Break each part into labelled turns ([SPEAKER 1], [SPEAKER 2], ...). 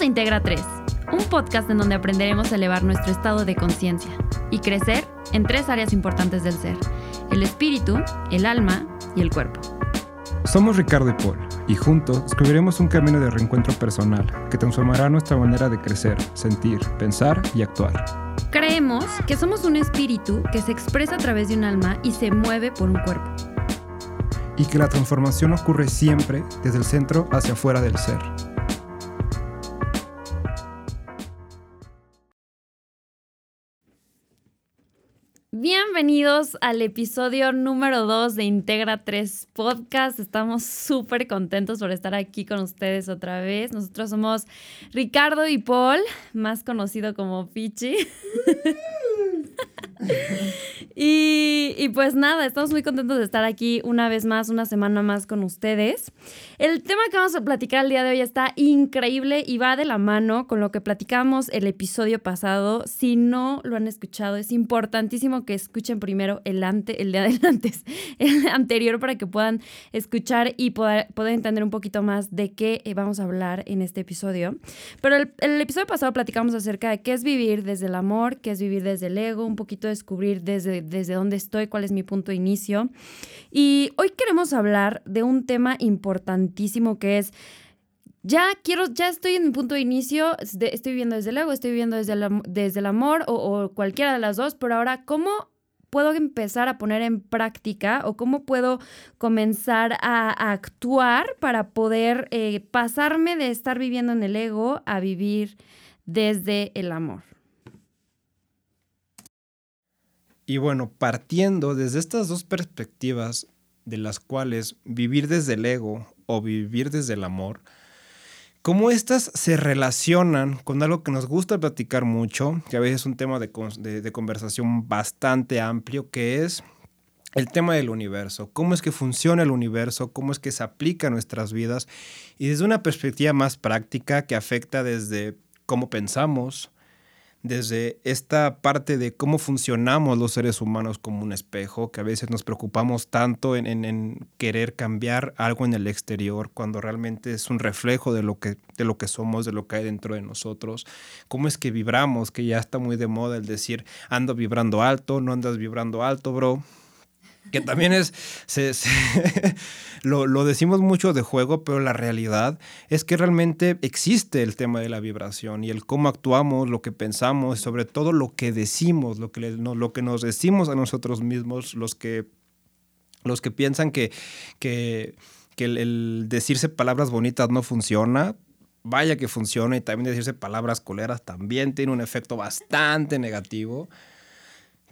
[SPEAKER 1] Bienvenidos a Integra 3, un podcast en donde aprenderemos a elevar nuestro estado de conciencia y crecer en tres áreas importantes del ser, el espíritu, el alma y el cuerpo.
[SPEAKER 2] Somos Ricardo y Paul y juntos descubriremos un camino de reencuentro personal que transformará nuestra manera de crecer, sentir, pensar y actuar.
[SPEAKER 1] Creemos que somos un espíritu que se expresa a través de un alma y se mueve por un cuerpo.
[SPEAKER 2] Y que la transformación ocurre siempre desde el centro hacia afuera del ser.
[SPEAKER 1] Bienvenidos al episodio número 2 de Integra 3 Podcast. Estamos súper contentos por estar aquí con ustedes otra vez. Nosotros somos Ricardo y Paul, más conocido como Pichi. y, pues nada, estamos muy contentos de estar aquí una vez más, una semana más con ustedes. El tema que vamos a platicar el día de hoy está increíble y va de la mano con lo que platicamos el episodio pasado. Si no lo han escuchado, es importantísimo que escuchen primero el, ante, el de adelante, el anterior, para que puedan escuchar y poder, poder entender un poquito más de qué eh, vamos a hablar en este episodio. Pero el, el episodio pasado platicamos acerca de qué es vivir desde el amor, qué es vivir desde el ego, un poquito descubrir desde, desde dónde estoy, cuál es mi punto de inicio. Y hoy queremos hablar de un tema importantísimo que es ya quiero, ya estoy en mi punto de inicio, estoy viviendo desde el ego, estoy viviendo desde el, desde el amor o, cualquiera de las dos, pero ahora, ¿cómo puedo empezar a poner en práctica o cómo puedo comenzar a, actuar para poder eh, pasarme de estar viviendo en el ego a vivir desde el amor?
[SPEAKER 2] Y bueno, partiendo desde estas dos perspectivas, de las cuales vivir desde el ego o vivir desde el amor, cómo estas se relacionan con algo que nos gusta platicar mucho, que a veces es un tema de, de, conversación bastante amplio, que es el tema del universo, cómo es que funciona el universo, cómo es que se aplica a nuestras vidas y desde una perspectiva más práctica que afecta desde cómo pensamos, desde esta parte de cómo funcionamos los seres humanos como un espejo, que a veces nos preocupamos tanto en, querer cambiar algo en el exterior, cuando realmente es un reflejo de lo, que, de lo que somos, de lo que hay dentro de nosotros. Cómo es que vibramos, que ya está muy de moda el decir, ando vibrando alto, no andas vibrando alto, bro que también es, lo, decimos mucho de juego, pero la realidad es que realmente existe el tema de la vibración y el cómo actuamos, lo que pensamos, sobre todo lo que decimos, lo que, lo que nos decimos a nosotros mismos, los que, los que piensan que, que, que el, decirse palabras bonitas no funciona, vaya que funciona y también decirse palabras coleras también tiene un efecto bastante negativo.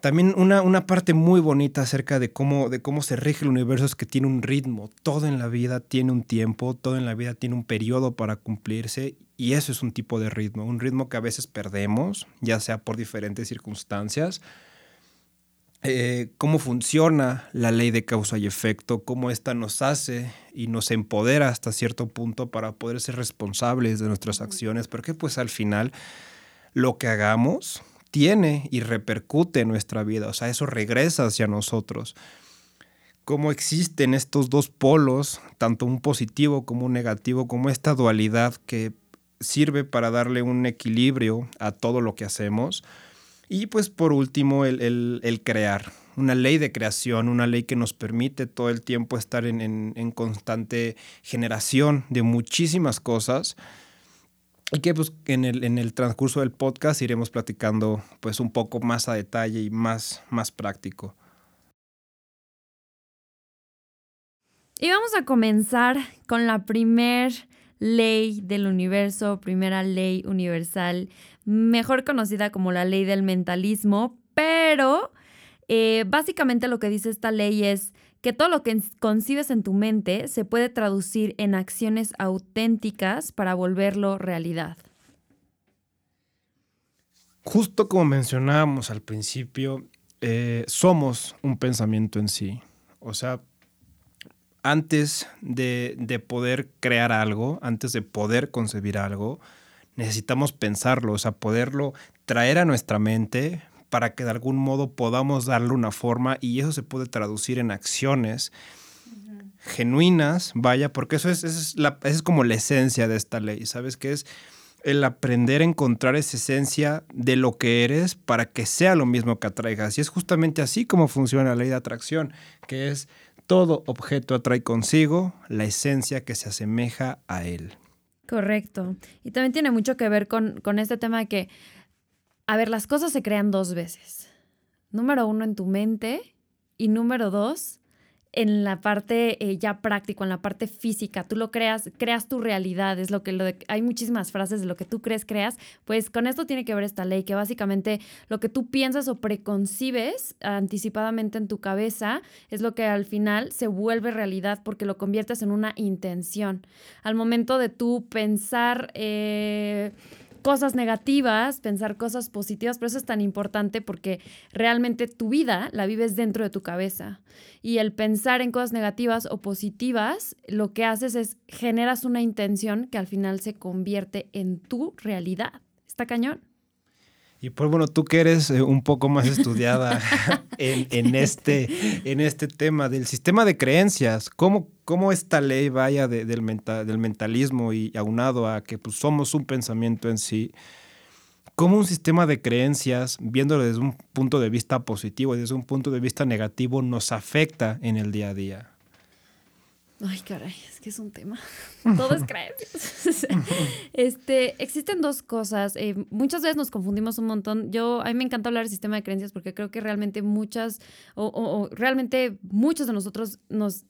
[SPEAKER 2] También una, una, parte muy bonita acerca de cómo, de cómo se rige el universo es que tiene un ritmo. Todo en la vida tiene un tiempo, todo en la vida tiene un periodo para cumplirse y eso es un tipo de ritmo, un ritmo que a veces perdemos, ya sea por diferentes circunstancias. Eh, cómo funciona la ley de causa y efecto, cómo esta nos hace y nos empodera hasta cierto punto para poder ser responsables de nuestras acciones, porque pues al final lo que hagamos tiene y repercute en nuestra vida, o sea, eso regresa hacia nosotros. Cómo existen estos dos polos, tanto un positivo como un negativo, como esta dualidad que sirve para darle un equilibrio a todo lo que hacemos. Y pues por último, el, crear, una ley de creación, una ley que nos permite todo el tiempo estar en, en constante generación de muchísimas cosas y que pues en el, en el transcurso del podcast iremos platicando pues un poco más a detalle y más, más práctico.
[SPEAKER 1] Y vamos a comenzar con la primer ley del universo, primera ley universal, mejor conocida como la ley del mentalismo, pero eh, básicamente lo que dice esta ley es que todo lo que concibes en tu mente se puede traducir en acciones auténticas para volverlo realidad.
[SPEAKER 2] Justo como mencionábamos al principio, eh, somos un pensamiento en sí. O sea, antes de, de, poder crear algo, antes de poder concebir algo, necesitamos pensarlo, o sea, poderlo traer a nuestra mente, para que de algún modo podamos darle una forma y eso se puede traducir en acciones genuinas, vaya, porque eso es, es, la, es como la esencia de esta ley, ¿sabes? Que es el aprender a encontrar esa esencia de lo que eres para que sea lo mismo que atraigas. Y es justamente así como funciona la ley de atracción, que es todo objeto atrae consigo la esencia que se asemeja a él.
[SPEAKER 1] Correcto. Y también tiene mucho que ver con, con este tema de que, a ver, las cosas se crean dos veces. Número uno en tu mente y número dos en la parte eh, ya práctica, en la parte física, tú lo creas, creas tu realidad, es lo que lo hay muchísimas frases de lo que tú crees, creas, pues con esto tiene que ver esta ley, que básicamente lo que tú piensas o preconcibes anticipadamente en tu cabeza es lo que al final se vuelve realidad porque lo conviertes en una intención. Al momento de tú pensar... Eh, cosas negativas, pensar cosas positivas, pero eso es tan importante porque realmente tu vida la vives dentro de tu cabeza. Y el pensar en cosas negativas o positivas, lo que haces es generas una intención que al final se convierte en tu realidad. Está cañón.
[SPEAKER 2] Y pues bueno, tú que eres eh, un poco más estudiada en, este, en este tema del sistema de creencias, ¿cómo, cómo esta ley vaya del, del mentalismo y aunado a que pues, somos un pensamiento en sí? ¿Cómo un sistema de creencias, viéndolo desde un punto de vista positivo y desde un punto de vista negativo, nos afecta en el día a día?
[SPEAKER 1] Ay, caray, es que es un tema. Todo es creencias. este, existen dos cosas. Eh, muchas veces nos confundimos un montón. Yo, a mí me encanta hablar del sistema de creencias porque creo que realmente muchas, o, o realmente muchos de nosotros nos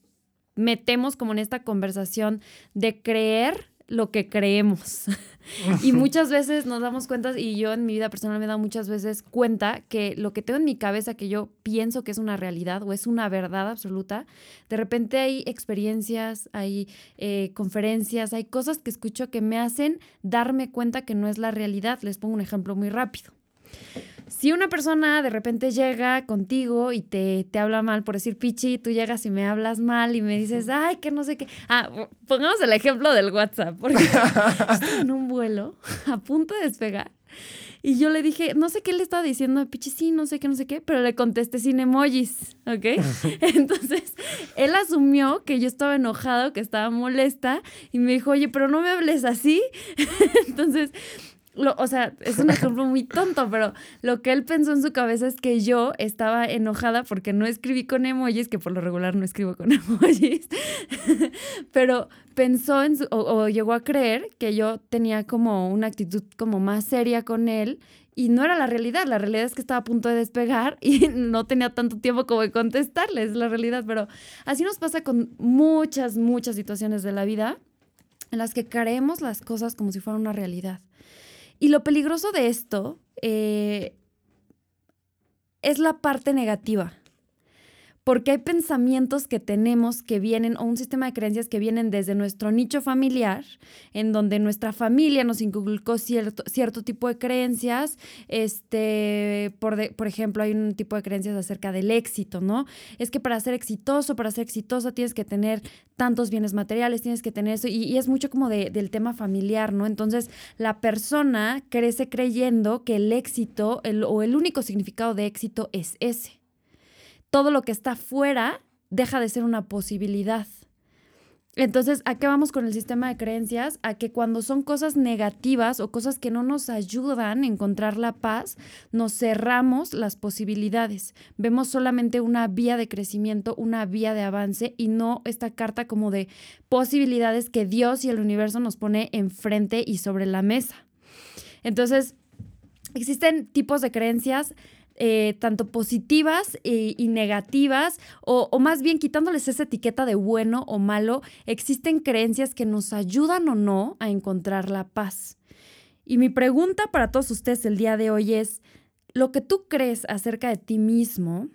[SPEAKER 1] metemos como en esta conversación de creer lo que creemos. y muchas veces nos damos cuenta, y yo en mi vida personal me he dado muchas veces cuenta que lo que tengo en mi cabeza, que yo pienso que es una realidad o es una verdad absoluta, de repente hay experiencias, hay eh, conferencias, hay cosas que escucho que me hacen darme cuenta que no es la realidad. Les pongo un ejemplo muy rápido. Si una persona de repente llega contigo y te, te habla mal, por decir pichi, tú llegas y me hablas mal y me dices, ay, que no sé qué. Ah, pongamos el ejemplo del WhatsApp, porque estoy en un vuelo a punto de despegar. Y yo le dije, no sé qué le estaba diciendo, Pichi, sí, no sé qué, no sé qué, pero le contesté sin emojis, ¿ok? Entonces, él asumió que yo estaba enojado, que estaba molesta, y me dijo, oye, pero no me hables así. Entonces, o sea, es un ejemplo muy tonto, pero lo que él pensó en su cabeza es que yo estaba enojada porque no escribí con emojis, que por lo regular no escribo con emojis, pero pensó en su, o, llegó a creer que yo tenía como una actitud como más seria con él y no era la realidad, la realidad es que estaba a punto de despegar y no tenía tanto tiempo como de contestarle, es la realidad, pero así nos pasa con muchas, muchas situaciones de la vida en las que creemos las cosas como si fueran una realidad. Y lo peligroso de esto eh, es la parte negativa porque hay pensamientos que tenemos que vienen, o un sistema de creencias que vienen desde nuestro nicho familiar, en donde nuestra familia nos inculcó cierto, cierto tipo de creencias. Este, por, por ejemplo, hay un tipo de creencias acerca del éxito, ¿no? Es que para ser exitoso, para ser exitosa, tienes que tener tantos bienes materiales, tienes que tener eso, y, es mucho como del tema familiar, ¿no? Entonces, la persona crece creyendo que el éxito o el único significado de éxito es ese todo lo que está fuera deja de ser una posibilidad. Entonces, ¿a qué vamos con el sistema de creencias? A que cuando son cosas negativas o cosas que no nos ayudan a encontrar la paz, nos cerramos las posibilidades. Vemos solamente una vía de crecimiento, una vía de avance y no esta carta como de posibilidades que Dios y el universo nos pone enfrente y sobre la mesa. Entonces, existen tipos de creencias eh, tanto positivas y, negativas, o, o, más bien quitándoles esa etiqueta de bueno o malo, existen creencias que nos ayudan o no a encontrar la paz. Y mi pregunta para todos ustedes el día de hoy es, ¿lo que tú crees acerca de ti mismo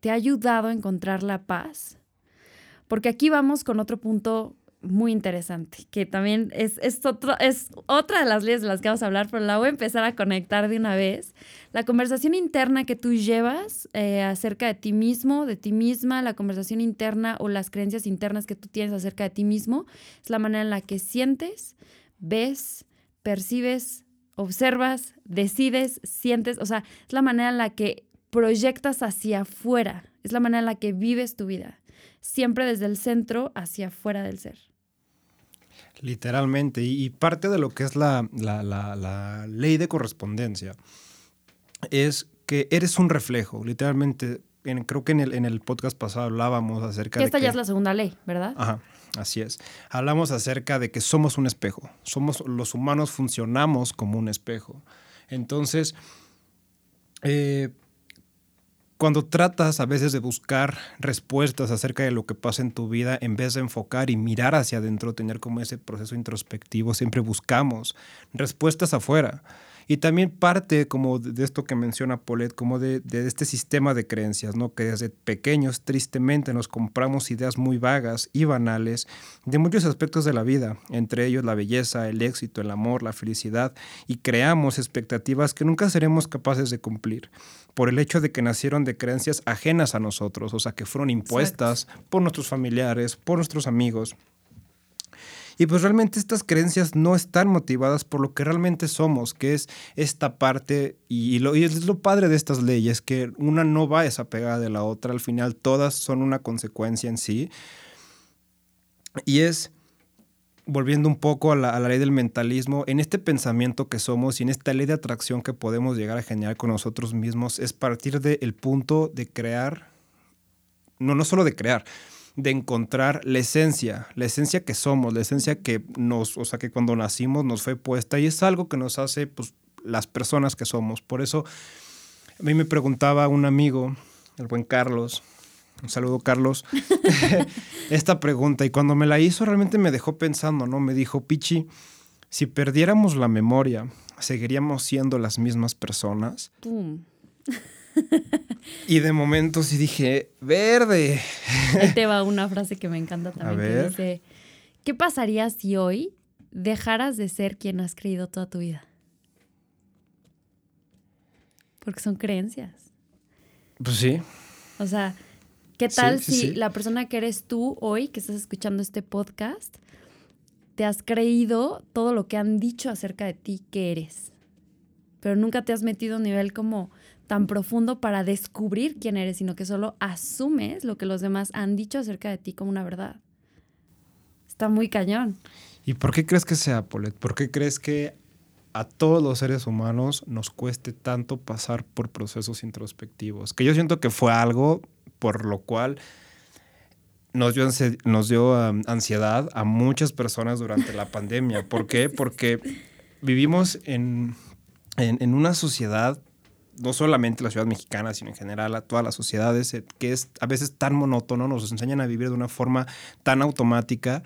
[SPEAKER 1] te ha ayudado a encontrar la paz? Porque aquí vamos con otro punto muy interesante, que también es, es, otro, es otra de las leyes de las que vamos a hablar, pero la voy a empezar a conectar de una vez. La conversación interna que tú llevas eh, acerca de ti mismo, de ti misma, la conversación interna o las creencias internas que tú tienes acerca de ti mismo, es la manera en la que sientes, ves, percibes, observas, decides, sientes, o sea, es la manera en la que proyectas hacia afuera, es la manera en la que vives tu vida, siempre desde el centro hacia afuera del ser.
[SPEAKER 2] Literalmente, y, parte de lo que es la, la, ley de correspondencia es que eres un reflejo, literalmente. creo que en el, en el podcast pasado hablábamos acerca
[SPEAKER 1] que
[SPEAKER 2] de.
[SPEAKER 1] Esta ya es la segunda ley, ¿verdad?
[SPEAKER 2] Ajá, así es. Hablamos acerca de que somos un espejo. Somos, los humanos funcionamos como un espejo. Entonces, eh, cuando tratas a veces de buscar respuestas acerca de lo que pasa en tu vida, en vez de enfocar y mirar hacia adentro, tener como ese proceso introspectivo, siempre buscamos respuestas afuera. Y también parte como de esto que menciona Paulette, como de, este sistema de creencias, ¿no? Que desde pequeños tristemente nos compramos ideas muy vagas y banales de muchos aspectos de la vida, entre ellos la belleza, el éxito, el amor, la felicidad, y creamos expectativas que nunca seremos capaces de cumplir por el hecho de que nacieron de creencias ajenas a nosotros, o sea, que fueron impuestas por nuestros familiares, por nuestros amigos. Y pues realmente estas creencias no están motivadas por lo que realmente somos, que es esta parte, y, es lo padre de estas leyes, que una no va desapegada de la otra, al final todas son una consecuencia en sí. Y es, volviendo un poco a la, ley del mentalismo, en este pensamiento que somos y en esta ley de atracción que podemos llegar a generar con nosotros mismos, es partir del punto de crear, no, no solo de crear, de encontrar la esencia, la esencia que somos, la esencia que nos, o sea, que cuando nacimos nos fue puesta y es algo que nos hace pues, las personas que somos. Por eso a mí me preguntaba un amigo, el buen Carlos, un saludo Carlos, esta pregunta y cuando me la hizo realmente me dejó pensando, ¿no? Me dijo, Pichi, si perdiéramos la memoria, ¿seguiríamos siendo las mismas personas? y de momento sí dije, verde.
[SPEAKER 1] Ahí te va una frase que me encanta también, que dice, ¿qué pasaría si hoy dejaras de ser quien has creído toda tu vida? Porque son creencias.
[SPEAKER 2] Pues sí.
[SPEAKER 1] O sea, ¿qué tal si la persona que eres tú hoy, que estás escuchando este podcast, te has creído todo lo que han dicho acerca de ti que eres? Pero nunca te has metido a un nivel como tan profundo para descubrir quién eres, sino que solo asumes lo que los demás han dicho acerca de ti como una verdad. Está muy cañón.
[SPEAKER 2] ¿Y por qué crees que sea, Polet? ¿Por qué crees que a todos los seres humanos nos cueste tanto pasar por procesos introspectivos? Que yo siento que fue algo por lo cual nos dio, nos dio um, ansiedad a muchas personas durante la pandemia. ¿Por qué? Porque vivimos en, en una sociedad no solamente la ciudad mexicana, sino en general a todas las sociedades, eh, que es a veces tan monótono, nos enseñan a vivir de una forma tan automática,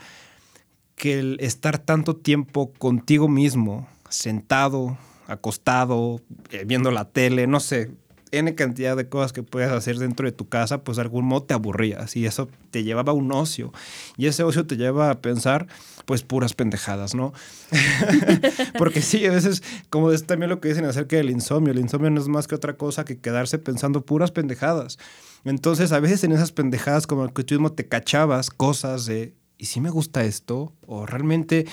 [SPEAKER 2] que el estar tanto tiempo contigo mismo, sentado, acostado, eh, viendo la tele, no sé, N cantidad de cosas que puedes hacer dentro de tu casa, pues de algún modo te aburrías y eso te llevaba a un ocio. Y ese ocio te lleva a pensar, pues, puras pendejadas, ¿no? Porque sí, a veces, como es también lo que dicen acerca del insomnio, el insomnio no es más que otra cosa que quedarse pensando puras pendejadas. Entonces, a veces en esas pendejadas, como que tú mismo te cachabas cosas de ¿y si me gusta esto? ¿O realmente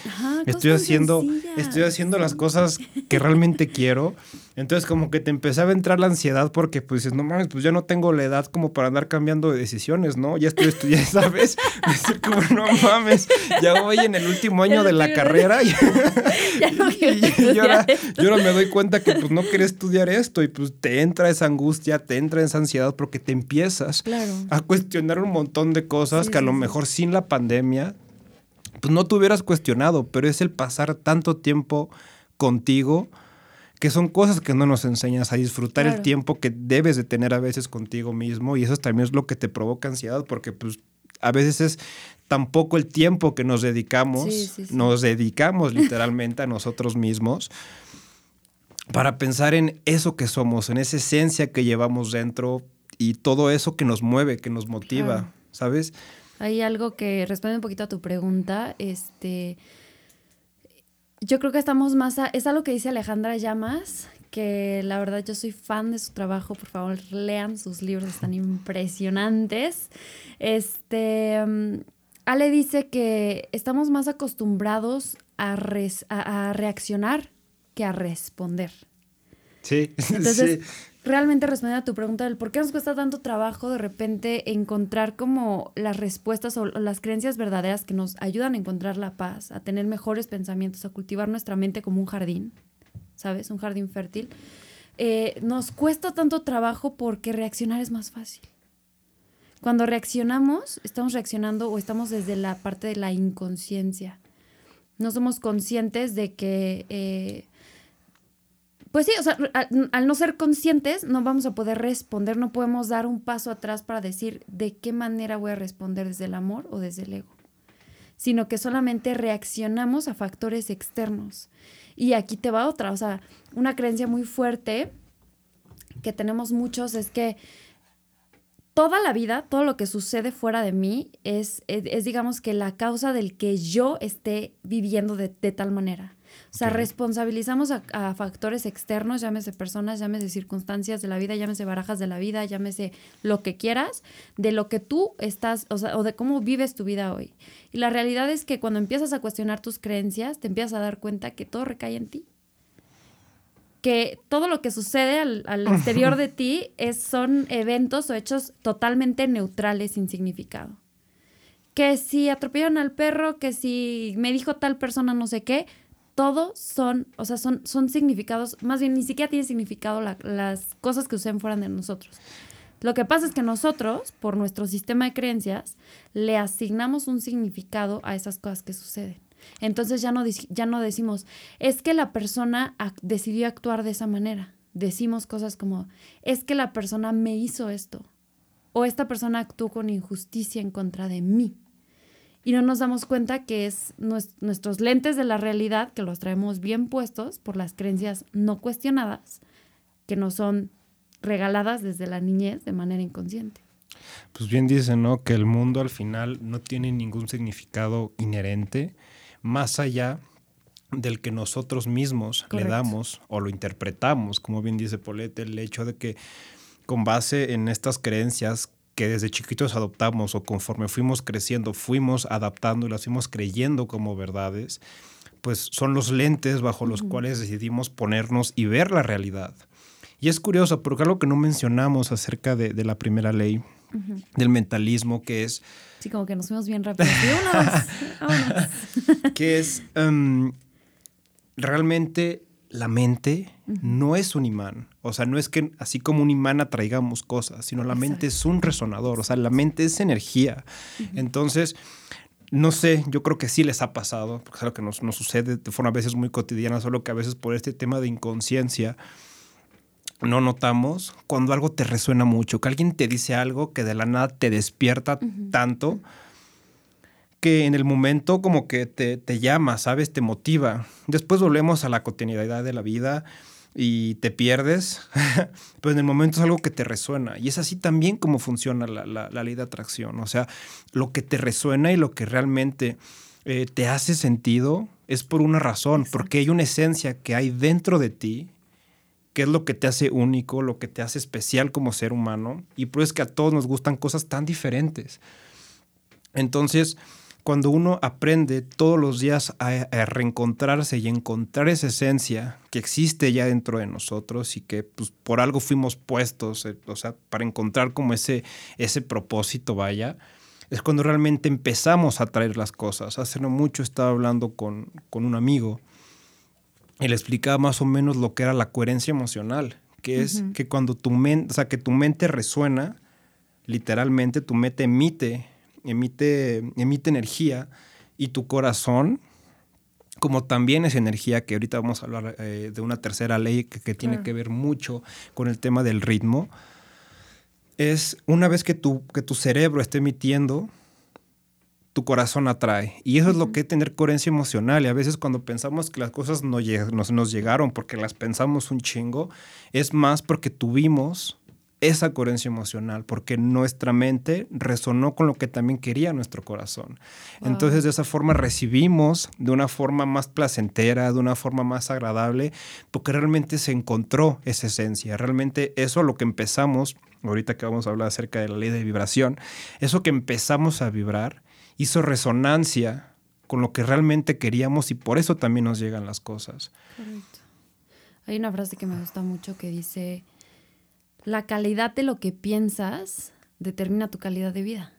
[SPEAKER 2] estoy, haciendo, estoy haciendo las cosas que realmente quiero? Entonces como que te empezaba a entrar la ansiedad porque pues dices, no mames, pues ya no tengo la edad como para andar cambiando de decisiones, ¿no? Ya estoy estudiando, ¿sabes? Decir como, no mames, ya voy en el último año de la carrera y, ya no y, ahora, me doy cuenta que pues no quería estudiar esto y pues te entra esa angustia, te entra esa ansiedad porque te empiezas a cuestionar un montón de cosas que a lo mejor sin la pandemia pues no te hubieras cuestionado, pero es el pasar tanto tiempo contigo que son cosas que no nos enseñas a disfrutar el tiempo que debes de tener a veces contigo mismo y eso también es lo que te provoca ansiedad porque pues a veces es tampoco el tiempo que nos dedicamos, nos dedicamos literalmente a nosotros mismos para pensar en eso que somos, en esa esencia que llevamos dentro y todo eso que nos mueve, que nos motiva, ¿sabes?
[SPEAKER 1] Hay algo que responde un poquito a tu pregunta. Este, yo creo que estamos más... es algo que dice Alejandra Llamas, que la verdad yo soy fan de su trabajo. Por favor, lean sus libros, están impresionantes. Este, mm, Ale dice que estamos más acostumbrados a, a, reaccionar que a responder.
[SPEAKER 2] Sí, sí.
[SPEAKER 1] Realmente respondiendo a tu pregunta del por qué nos cuesta tanto trabajo de repente encontrar como las respuestas o, las creencias verdaderas que nos ayudan a encontrar la paz, a tener mejores pensamientos, a cultivar nuestra mente como un jardín, ¿sabes? Un jardín fértil. Eh, nos cuesta tanto trabajo porque reaccionar es más fácil. Cuando reaccionamos, estamos reaccionando o estamos desde la parte de la inconsciencia. No somos conscientes de que eh, pues sí, o sea, al, no ser conscientes no vamos a poder responder, no podemos dar un paso atrás para decir de qué manera voy a responder desde el amor o desde el ego, sino que solamente reaccionamos a factores externos. Y aquí te va otra, o sea, una creencia muy fuerte que tenemos muchos es que toda la vida, todo lo que sucede fuera de mí es, es, digamos que la causa del que yo esté viviendo de tal manera. O sea, responsabilizamos a, factores externos, llámese personas, llámese circunstancias de la vida, llámese barajas de la vida, llámese lo que quieras, de lo que tú estás, o sea, o de cómo vives tu vida hoy. Y la realidad es que cuando empiezas a cuestionar tus creencias, te empiezas a dar cuenta que todo recae en ti. Que todo lo que sucede al, al exterior de ti es, son eventos o hechos totalmente neutrales, sin significado que si atropellaron al perro, que si me dijo tal persona no sé qué, todo son, o sea, son, son significados, más bien ni siquiera tiene significado las cosas que suceden fuera de nosotros. Lo que pasa es que nosotros, por nuestro sistema de creencias, le asignamos un significado a esas cosas que suceden. Entonces ya no, ya no decimos, es que la persona decidió actuar de esa manera. Decimos cosas como, es que la persona me hizo esto. O esta persona actuó con injusticia en contra de mí y no nos damos cuenta que es nuestros lentes de la realidad, que los traemos bien puestos por las creencias no cuestionadas, que nos son regaladas desde la niñez de manera inconsciente.
[SPEAKER 2] Pues bien dice, ¿no? Que el mundo al final no tiene ningún significado inherente más allá del que nosotros mismos le damos o lo interpretamos, como bien dice Polete, el hecho de que con base en estas creencias que desde chiquitos adoptamos o conforme fuimos creciendo fuimos adaptando y las fuimos creyendo como verdades, pues son los lentes bajo los cuales decidimos ponernos y ver la realidad. Y es curioso, porque algo que no mencionamos acerca de, la primera ley, del mentalismo, que es...
[SPEAKER 1] Sí, como que nos fuimos bien rápido.
[SPEAKER 2] que es em, realmente la mente no es un imán. O sea, no es que así como un imán atraigamos cosas, sino la mente es un resonador. O sea, la mente es energía. Entonces, no sé, yo creo que sí les ha pasado, porque es algo que nos, sucede de forma a veces muy cotidiana, solo que a veces por este tema de inconsciencia no notamos cuando algo te resuena mucho, que alguien te dice algo que de la nada te despierta tanto que en el momento como que te, te llama, ¿sabes? Te motiva. Después volvemos a la cotidianidad de la vida y te pierdes, pero en el momento es algo que te resuena. Y es así también como funciona la, ley de atracción. O sea, lo que te resuena y lo que realmente eh, te hace sentido es por una razón, porque hay una esencia que hay dentro de ti, que es lo que te hace único, lo que te hace especial como ser humano. Y por eso es que a todos nos gustan cosas tan diferentes. Entonces, cuando uno aprende todos los días a, reencontrarse y encontrar esa esencia que existe ya dentro de nosotros y que pues, por algo fuimos puestos, eh, o sea, para encontrar como ese, ese propósito, vaya, es cuando realmente empezamos a traer las cosas. Hace no mucho estaba hablando con, un amigo y le explicaba más o menos lo que era la coherencia emocional, que es que cuando tu mente, o sea, que tu mente resuena, literalmente tu mente emite emite, emite energía y tu corazón, como también es energía, que ahorita vamos a hablar eh, de una tercera ley que, tiene que ver mucho con el tema del ritmo, es una vez que tu, que tu cerebro esté emitiendo, tu corazón atrae. Y eso es lo que es tener coherencia emocional. Y a veces cuando pensamos que las cosas no nos, nos llegaron porque las pensamos un chingo, es más porque tuvimos esa coherencia emocional, porque nuestra mente resonó con lo que también quería nuestro corazón. Entonces, de esa forma recibimos de una forma más placentera, de una forma más agradable, porque realmente se encontró esa esencia. Realmente eso lo que empezamos, ahorita que vamos a hablar acerca de la ley de vibración, eso que empezamos a vibrar hizo resonancia con lo que realmente queríamos y por eso también nos llegan las cosas.
[SPEAKER 1] Hay una frase que me gusta mucho que dice la calidad de lo que piensas determina tu calidad de vida.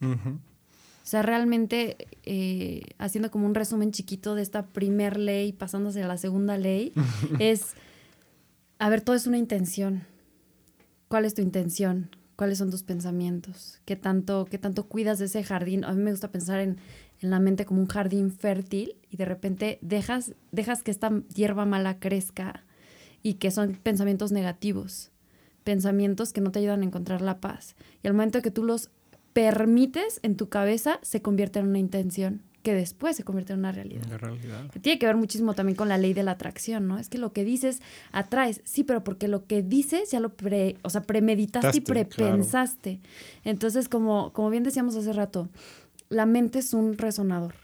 [SPEAKER 1] O sea, realmente eh, haciendo como un resumen chiquito de esta primer ley, pasándose a la segunda ley, es, a ver, todo es una intención. ¿Cuál es tu intención? ¿Cuáles son tus pensamientos? ¿Qué tanto, qué tanto cuidas de ese jardín? A mí me gusta pensar en, en la mente como un jardín fértil y de repente dejas, dejas que esta hierba mala crezca y que son pensamientos negativos, pensamientos que no te ayudan a encontrar la paz. Y al momento que tú los permites en tu cabeza, se convierte en una intención que después se convierte en una realidad. Que tiene que ver muchísimo también con la ley de la atracción, ¿no? Es que lo que dices atraes, sí, pero porque lo que dices ya lo pre, o sea, premeditaste y prepensaste. Entonces, como, como bien decíamos hace rato, la mente es un resonador.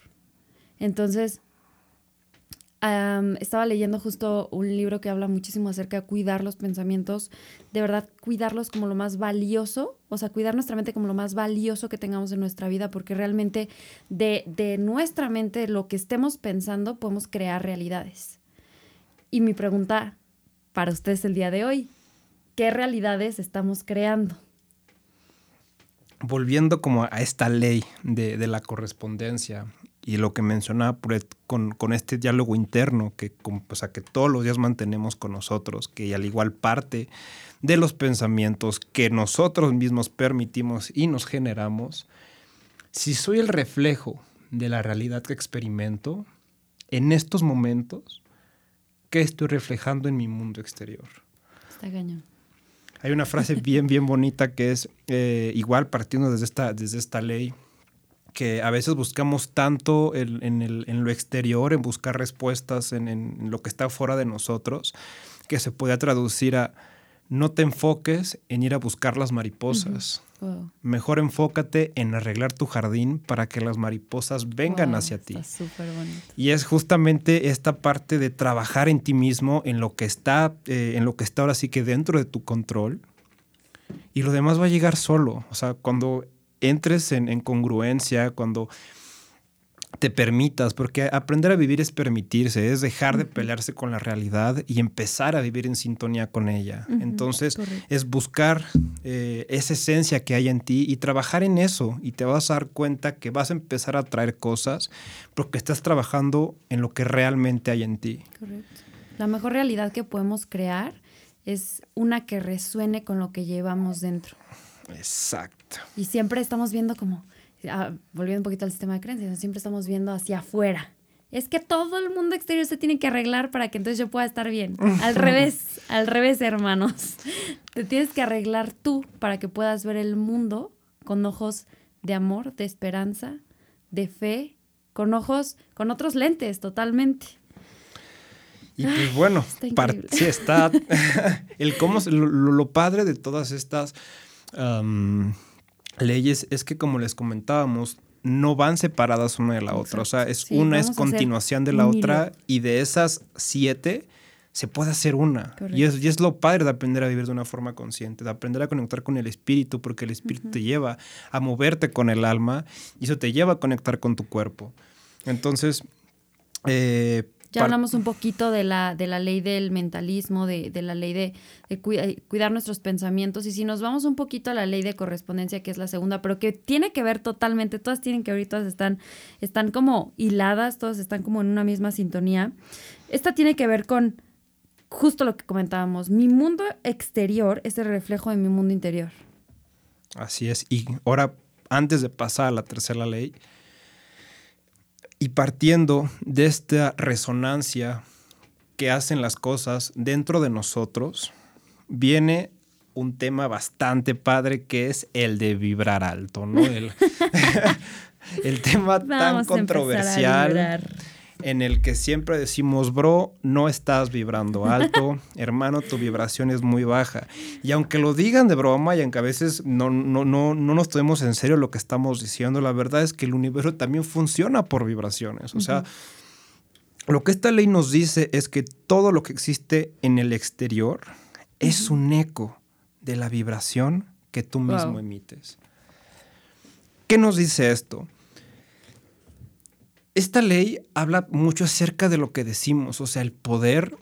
[SPEAKER 1] Entonces, estaba leyendo justo un libro que habla muchísimo acerca de cuidar los pensamientos, de verdad cuidarlos como lo más valioso, o sea, cuidar nuestra mente como lo más valioso que tengamos en nuestra vida, porque realmente de, de nuestra mente, lo que estemos pensando, podemos crear realidades. Y mi pregunta para ustedes el día de hoy, ¿qué realidades estamos creando?
[SPEAKER 2] volviendo como a esta ley de, la correspondencia y lo que mencionaba con, con, este diálogo interno que, o sea, que todos los días mantenemos con nosotros, que al igual parte de los pensamientos que nosotros mismos permitimos y nos generamos, si soy el reflejo de la realidad que experimento, en estos momentos, ¿qué estoy reflejando en mi mundo exterior?
[SPEAKER 1] Está cañón.
[SPEAKER 2] Hay una frase bien, bien bonita que es eh, igual partiendo desde esta, desde esta ley, que a veces buscamos tanto en, lo exterior, en buscar respuestas en, lo que está fuera de nosotros, que se puede traducir a no te enfoques en ir a buscar las mariposas. Mejor enfócate en arreglar tu jardín para que las mariposas vengan hacia ti. Y es justamente esta parte de trabajar en ti mismo, en lo que está, eh, en lo que está ahora sí que dentro de tu control. Y lo demás va a llegar solo. O sea, cuando entres en, en congruencia, cuando te permitas, porque aprender a vivir es permitirse, es dejar de pelearse con la realidad y empezar a vivir en sintonía con ella. Entonces es buscar eh, esa esencia que hay en ti y trabajar en eso y te vas a dar cuenta que vas a empezar a traer cosas porque estás trabajando en lo que realmente hay en ti.
[SPEAKER 1] Correcto. La mejor realidad que podemos crear es una que resuene con lo que llevamos dentro.
[SPEAKER 2] Exacto.
[SPEAKER 1] Y siempre estamos viendo como Ah, volviendo un poquito al sistema de creencias, siempre estamos viendo hacia afuera. Es que todo el mundo exterior se tiene que arreglar para que entonces yo pueda estar bien. Al revés, al revés, hermanos. Te tienes que arreglar tú para que puedas ver el mundo con ojos de amor, de esperanza, de fe, con ojos, con otros lentes totalmente.
[SPEAKER 2] Y pues bueno, sí está el cómo lo, padre de todas estas leyes es que, como les comentábamos, no van separadas una de la otra. O sea, es una es continuación de la otra y de esas siete se puede hacer una. Y es, y es, lo padre de aprender a vivir de una forma consciente, de aprender a conectar con el espíritu, porque el espíritu te lleva a moverte con el alma y eso te lleva a conectar con tu cuerpo. Entonces, eh,
[SPEAKER 1] ya hablamos un poquito de la, de la ley del mentalismo, de, la ley de, eh, cuidar nuestros pensamientos. Y si nos vamos un poquito a la ley de correspondencia, que es la segunda, pero que tiene que ver totalmente, todas tienen que ver, todas están, están como hiladas, todas están como en una misma sintonía. Esta tiene que ver con justo lo que comentábamos. Mi mundo exterior es el reflejo de mi mundo interior.
[SPEAKER 2] Así es. Y ahora, antes de pasar a la tercera ley, y partiendo de esta resonancia que hacen las cosas dentro de nosotros, viene un tema bastante padre que es el de vibrar alto, ¿no? El, tema tan controversial en el que siempre decimos, bro, no estás vibrando alto, hermano, tu vibración es muy baja. Y aunque lo digan de broma y aunque a veces no, no, no, no nos tomemos en serio lo que estamos diciendo, la verdad es que el universo también funciona por vibraciones. O sea, lo que esta ley nos dice es que todo lo que existe en el exterior es un eco de la vibración que tú mismo emites. ¿Qué nos dice esto? Esta ley habla mucho acerca de lo que decimos, o sea, el poder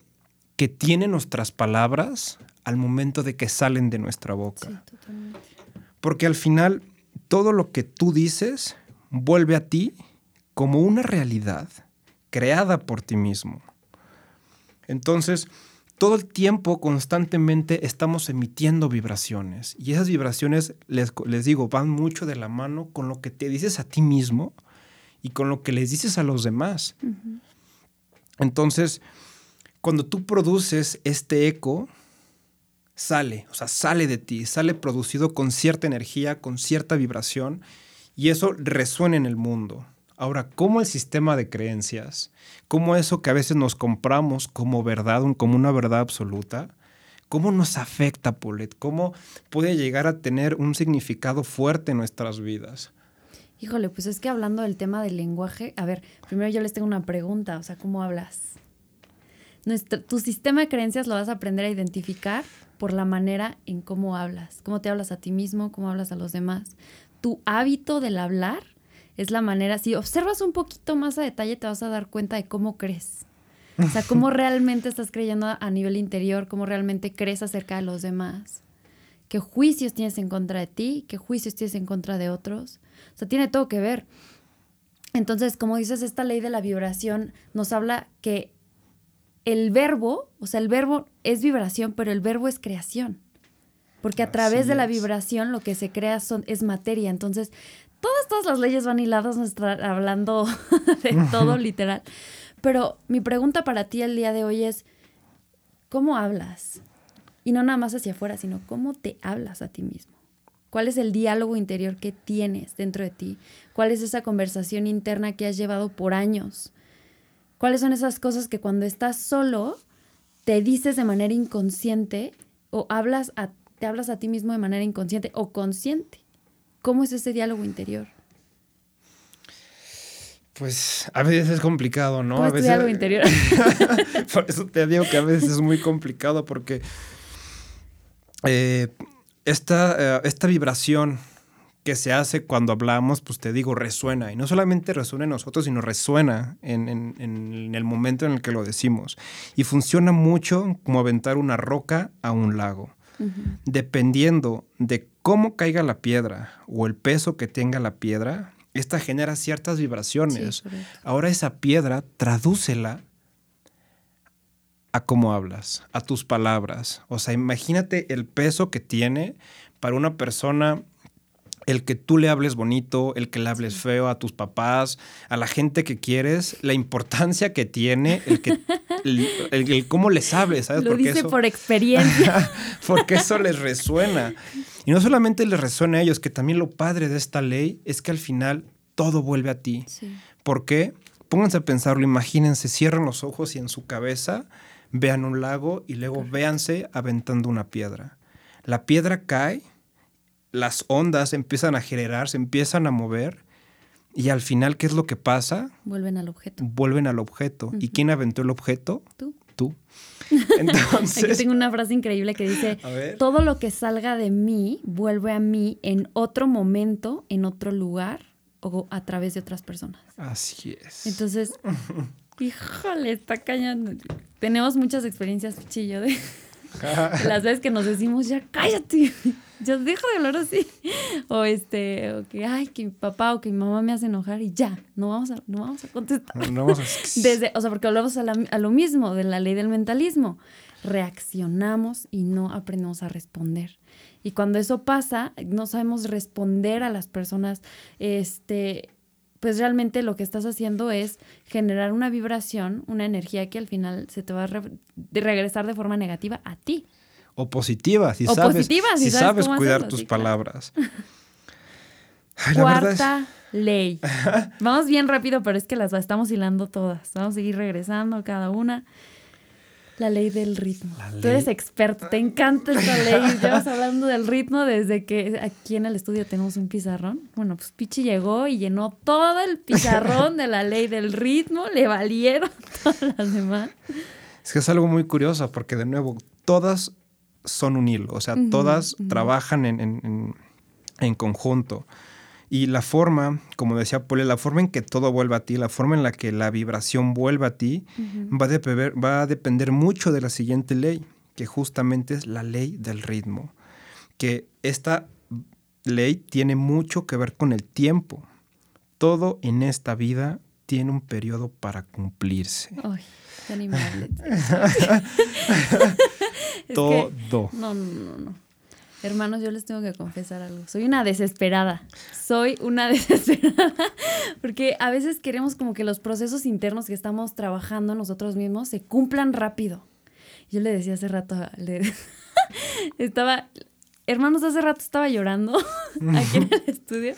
[SPEAKER 2] que tienen nuestras palabras al momento de que salen de nuestra boca. Sí, totalmente. Porque al final todo lo que tú dices vuelve a ti como una realidad creada por ti mismo. Entonces, todo el tiempo, constantemente, estamos emitiendo vibraciones. Y esas vibraciones, les, digo, van mucho de la mano con lo que te dices a ti mismo y con lo que les dices a los demás. Entonces, cuando tú produces este eco, sale, o sea, sale de ti, sale producido con cierta energía, con cierta vibración, y eso resuena en el mundo. Ahora, ¿cómo el sistema de creencias, cómo eso que a veces nos compramos como verdad, como una verdad absoluta, cómo nos afecta, Polet? ¿Cómo puede llegar a tener un significado fuerte en nuestras vidas?
[SPEAKER 1] Híjole, pues es que hablando del tema del lenguaje, a ver, primero yo les tengo una pregunta, o sea, ¿cómo hablas? tu sistema de creencias lo vas a aprender a identificar por la manera en cómo hablas, cómo te hablas a ti mismo, cómo hablas a los demás. Tu hábito del hablar es la manera, si observas un poquito más a detalle te vas a dar cuenta de cómo crees. O sea, cómo realmente estás creyendo a nivel interior, cómo realmente crees acerca de los demás. ¿Qué juicios tienes en contra de ti? ¿Qué juicios tienes en contra de otros? O sea, tiene todo que ver. Entonces, como dices, esta ley de la vibración nos habla que el verbo, o sea, el verbo es vibración, pero el verbo es creación. Porque a través de la vibración lo que se crea son, es materia. Entonces, todas, todas las leyes van hiladas, nos hablando de todo literal. Pero mi pregunta para ti el día de hoy es, ¿cómo hablas? Y no nada más hacia afuera, sino cómo te hablas a ti mismo. ¿Cuál es el diálogo interior que tienes dentro de ti? ¿Cuál es esa conversación interna que has llevado por años? ¿Cuáles son esas cosas que cuando estás solo te dices de manera inconsciente o hablas a, te hablas a ti mismo de manera inconsciente o consciente? ¿Cómo es ese diálogo interior?
[SPEAKER 2] Pues a veces es complicado, ¿no?
[SPEAKER 1] a
[SPEAKER 2] veces
[SPEAKER 1] diálogo interior.
[SPEAKER 2] Por eso te digo que a veces es muy complicado porque eh, esta, eh, esta vibración que se hace cuando hablamos, pues te digo, resuena. Y no solamente resuena en nosotros, sino resuena en, el momento en el que lo decimos. Y funciona mucho como aventar una roca a un lago. Dependiendo de cómo caiga la piedra o el peso que tenga la piedra, esta genera ciertas vibraciones. Ahora esa piedra, tradúcela a cómo hablas, a tus palabras. O sea, imagínate el peso que tiene para una persona el que tú le hables bonito, el que le hables feo a tus papás, a la gente que quieres, la importancia que tiene, el que el, cómo les hables, ¿sabes?
[SPEAKER 1] Lo porque dice por experiencia.
[SPEAKER 2] porque eso les resuena. Y no solamente les resuena a ellos, que también lo padre de esta ley es que al final todo vuelve a ti. ¿Por qué? Pónganse a pensarlo, imagínense, cierren los ojos y en su cabeza vean un lago y luego véanse aventando una piedra. La piedra cae las ondas empiezan a generar, se empiezan a mover y al final, ¿qué es lo que pasa?
[SPEAKER 1] Vuelven al objeto.
[SPEAKER 2] Vuelven al objeto. ¿Y quién aventó el objeto?
[SPEAKER 1] Tú.
[SPEAKER 2] Tú.
[SPEAKER 1] Entonces... Aquí tengo una frase increíble que dice, todo lo que salga de mí vuelve a mí en otro momento, en otro lugar o a través de otras personas.
[SPEAKER 2] Así es.
[SPEAKER 1] Entonces, híjole, está cañando. Tenemos muchas experiencias, chillo, de las veces que nos decimos, ya cállate ya dejo de hablar así. O este, o que, ay, que mi papá o que mi mamá me hace enojar y ya, no vamos a, no vamos a contestar.
[SPEAKER 2] No vamos a...
[SPEAKER 1] Desde, o sea, porque hablamos a, a lo mismo, de la ley del mentalismo. Reaccionamos y no aprendemos a responder. Y cuando eso pasa, no sabemos responder a las personas, este, pues realmente lo que estás haciendo es generar una vibración, una energía que al final se te va a regresar de forma negativa a ti
[SPEAKER 2] o positiva, si sabes, si sabes, cuidar tus palabras.
[SPEAKER 1] Cuarta ley. Vamos bien rápido, pero es que las estamos hilando todas. Vamos a seguir regresando cada una. La ley del ritmo. Tú eres experto, te encanta esta ley. Llevas hablando del ritmo desde que aquí en el estudio tenemos un pizarrón. Bueno, pues Pichi llegó y llenó todo el pizarrón de la ley del ritmo. Le valieron todas las demás.
[SPEAKER 2] Es que es algo muy curioso porque, de nuevo, todas son un hilo, o sea, todas trabajan en, conjunto. Y la forma, como decía Pole, la forma en que todo vuelve a ti, la forma en la que la vibración vuelve a ti, va, a depender, va a depender mucho de la siguiente ley, que justamente es la ley del ritmo, que esta ley tiene mucho que ver con el tiempo. Todo en esta vida tiene un periodo para cumplirse.
[SPEAKER 1] Ay.
[SPEAKER 2] Todo.
[SPEAKER 1] no, no, no, no. Hermanos, yo les tengo que confesar algo. Soy una desesperada. Soy una desesperada. Porque a veces queremos como que los procesos internos que estamos trabajando nosotros mismos se cumplan rápido. Yo le decía hace rato, le, estaba, hermanos, hace rato estaba llorando aquí en el estudio,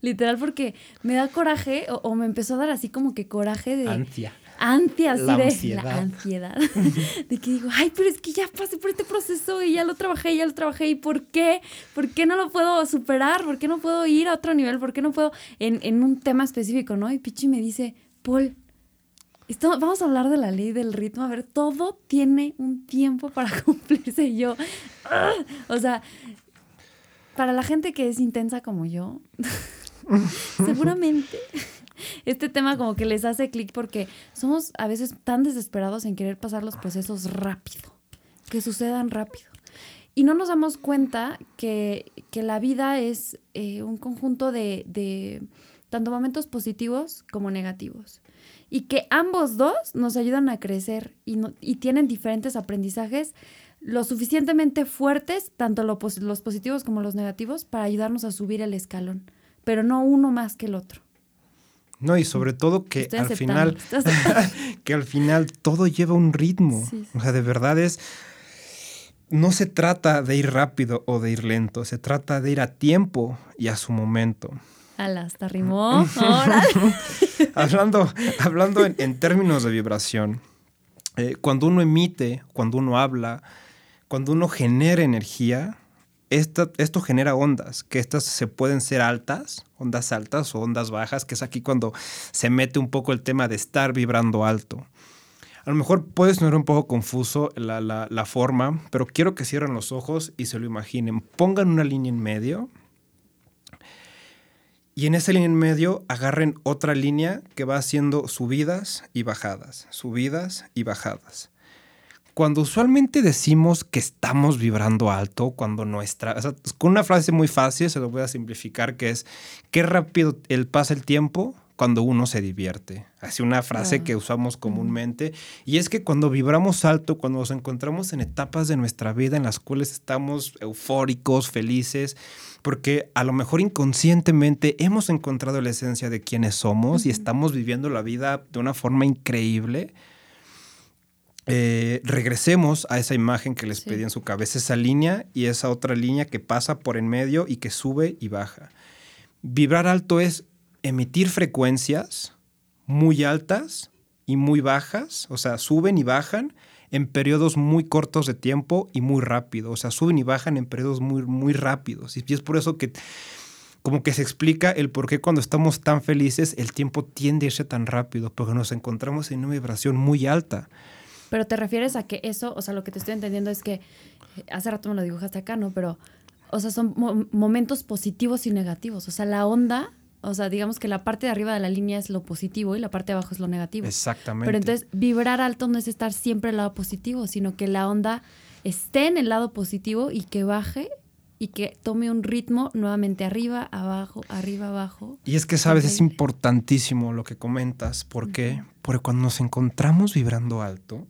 [SPEAKER 1] literal, porque me da coraje o, me empezó a dar así como que coraje de...
[SPEAKER 2] Ansia.
[SPEAKER 1] Ansia, así de la ansiedad. de que digo, ay, pero es que ya pasé por este proceso y ya lo trabajé, ya lo trabajé. ¿Y por qué? ¿Por qué no lo puedo superar? ¿Por qué no puedo ir a otro nivel? ¿Por qué no puedo en, en un tema específico, no? Y Pichi me dice, Paul, vamos a hablar de la ley del ritmo. A ver, todo tiene un tiempo para cumplirse. Y yo, o sea, para la gente que es intensa como yo, seguramente este tema como que les hace clic porque somos a veces tan desesperados en querer pasar los procesos rápido, que sucedan rápido. Y no nos damos cuenta que, la vida es eh, un conjunto de, de tanto momentos positivos como negativos y que ambos dos nos ayudan a crecer y, y tienen diferentes aprendizajes lo suficientemente fuertes, tanto los positivos como los negativos, para ayudarnos a subir el escalón, pero no uno más que el otro.
[SPEAKER 2] No, y sobre todo que al final, que al final todo lleva un ritmo. O sea, de verdad es, no se trata de ir rápido o de ir lento, se trata de ir a tiempo y a su momento.
[SPEAKER 1] Ala, hasta rimó.
[SPEAKER 2] hablando hablando en, términos de vibración, eh, cuando uno emite, cuando uno habla, cuando uno genera energía, esto genera ondas, que estas se pueden ser altas, ondas altas o ondas bajas, que es aquí cuando se mete un poco el tema de estar vibrando alto. A lo mejor puede sonar un poco confuso la, la forma, pero quiero que cierren los ojos y se lo imaginen. Pongan una línea en medio y en esa línea en medio agarren otra línea que va haciendo subidas y bajadas, subidas y bajadas. Cuando usualmente decimos que estamos vibrando alto, cuando nuestra, con una frase muy fácil, se lo voy a simplificar, que es, qué rápido el pasa el tiempo cuando uno se divierte. Así una frase que usamos comúnmente. Y es que cuando vibramos alto, cuando nos encontramos en etapas de nuestra vida en las cuales estamos eufóricos, felices, porque a lo mejor inconscientemente hemos encontrado la esencia de quiénes somos y estamos viviendo la vida de una forma increíble. Eh, regresemos a esa imagen que les pedí en su cabeza, esa línea y esa otra línea que pasa por en medio y que sube y baja. Vibrar alto es emitir frecuencias muy altas y muy bajas, o sea, suben y bajan en periodos muy cortos de tiempo y muy rápido, o sea, suben y bajan en periodos muy, muy rápidos. Y es por eso que como que se explica el por qué cuando estamos tan felices el tiempo tiende a irse tan rápido, porque nos encontramos en una vibración muy alta.
[SPEAKER 1] Pero te refieres a que eso, o sea, lo que te estoy entendiendo es que, eh, hace rato me lo dibujaste acá, ¿no? Pero, o sea, son momentos positivos y negativos, o sea, la onda o sea, digamos que la parte de arriba de la línea es lo positivo y la parte de abajo es lo negativo.
[SPEAKER 2] Exactamente.
[SPEAKER 1] Pero entonces vibrar alto no es estar siempre al lado positivo, sino que la onda esté en el lado positivo y que baje y que tome un ritmo nuevamente arriba, abajo, arriba, abajo.
[SPEAKER 2] Y es que, sabes, es importantísimo lo que comentas. ¿Por qué? Porque cuando nos encontramos vibrando alto,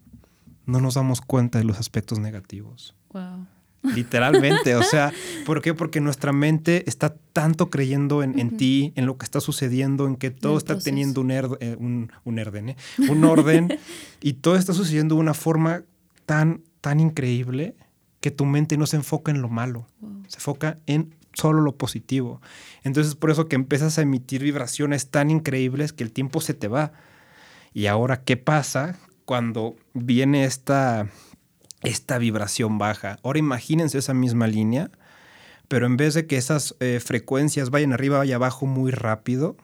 [SPEAKER 2] no nos damos cuenta de los aspectos negativos.
[SPEAKER 1] Wow.
[SPEAKER 2] Literalmente, o sea, ¿por qué? Porque nuestra mente está tanto creyendo en, ti, en lo que está sucediendo, en que todo está teniendo un, eh, un, un, orden, ¿eh? un orden, y todo está sucediendo de una forma tan, tan increíble que tu mente no se enfoca en lo malo, se enfoca en solo lo positivo. Entonces, por eso que empiezas a emitir vibraciones tan increíbles que el tiempo se te va. Y ahora, ¿qué pasa cuando viene esta esta vibración baja. Ahora imagínense esa misma línea, pero en vez de que esas eh, frecuencias vayan arriba y abajo muy rápido,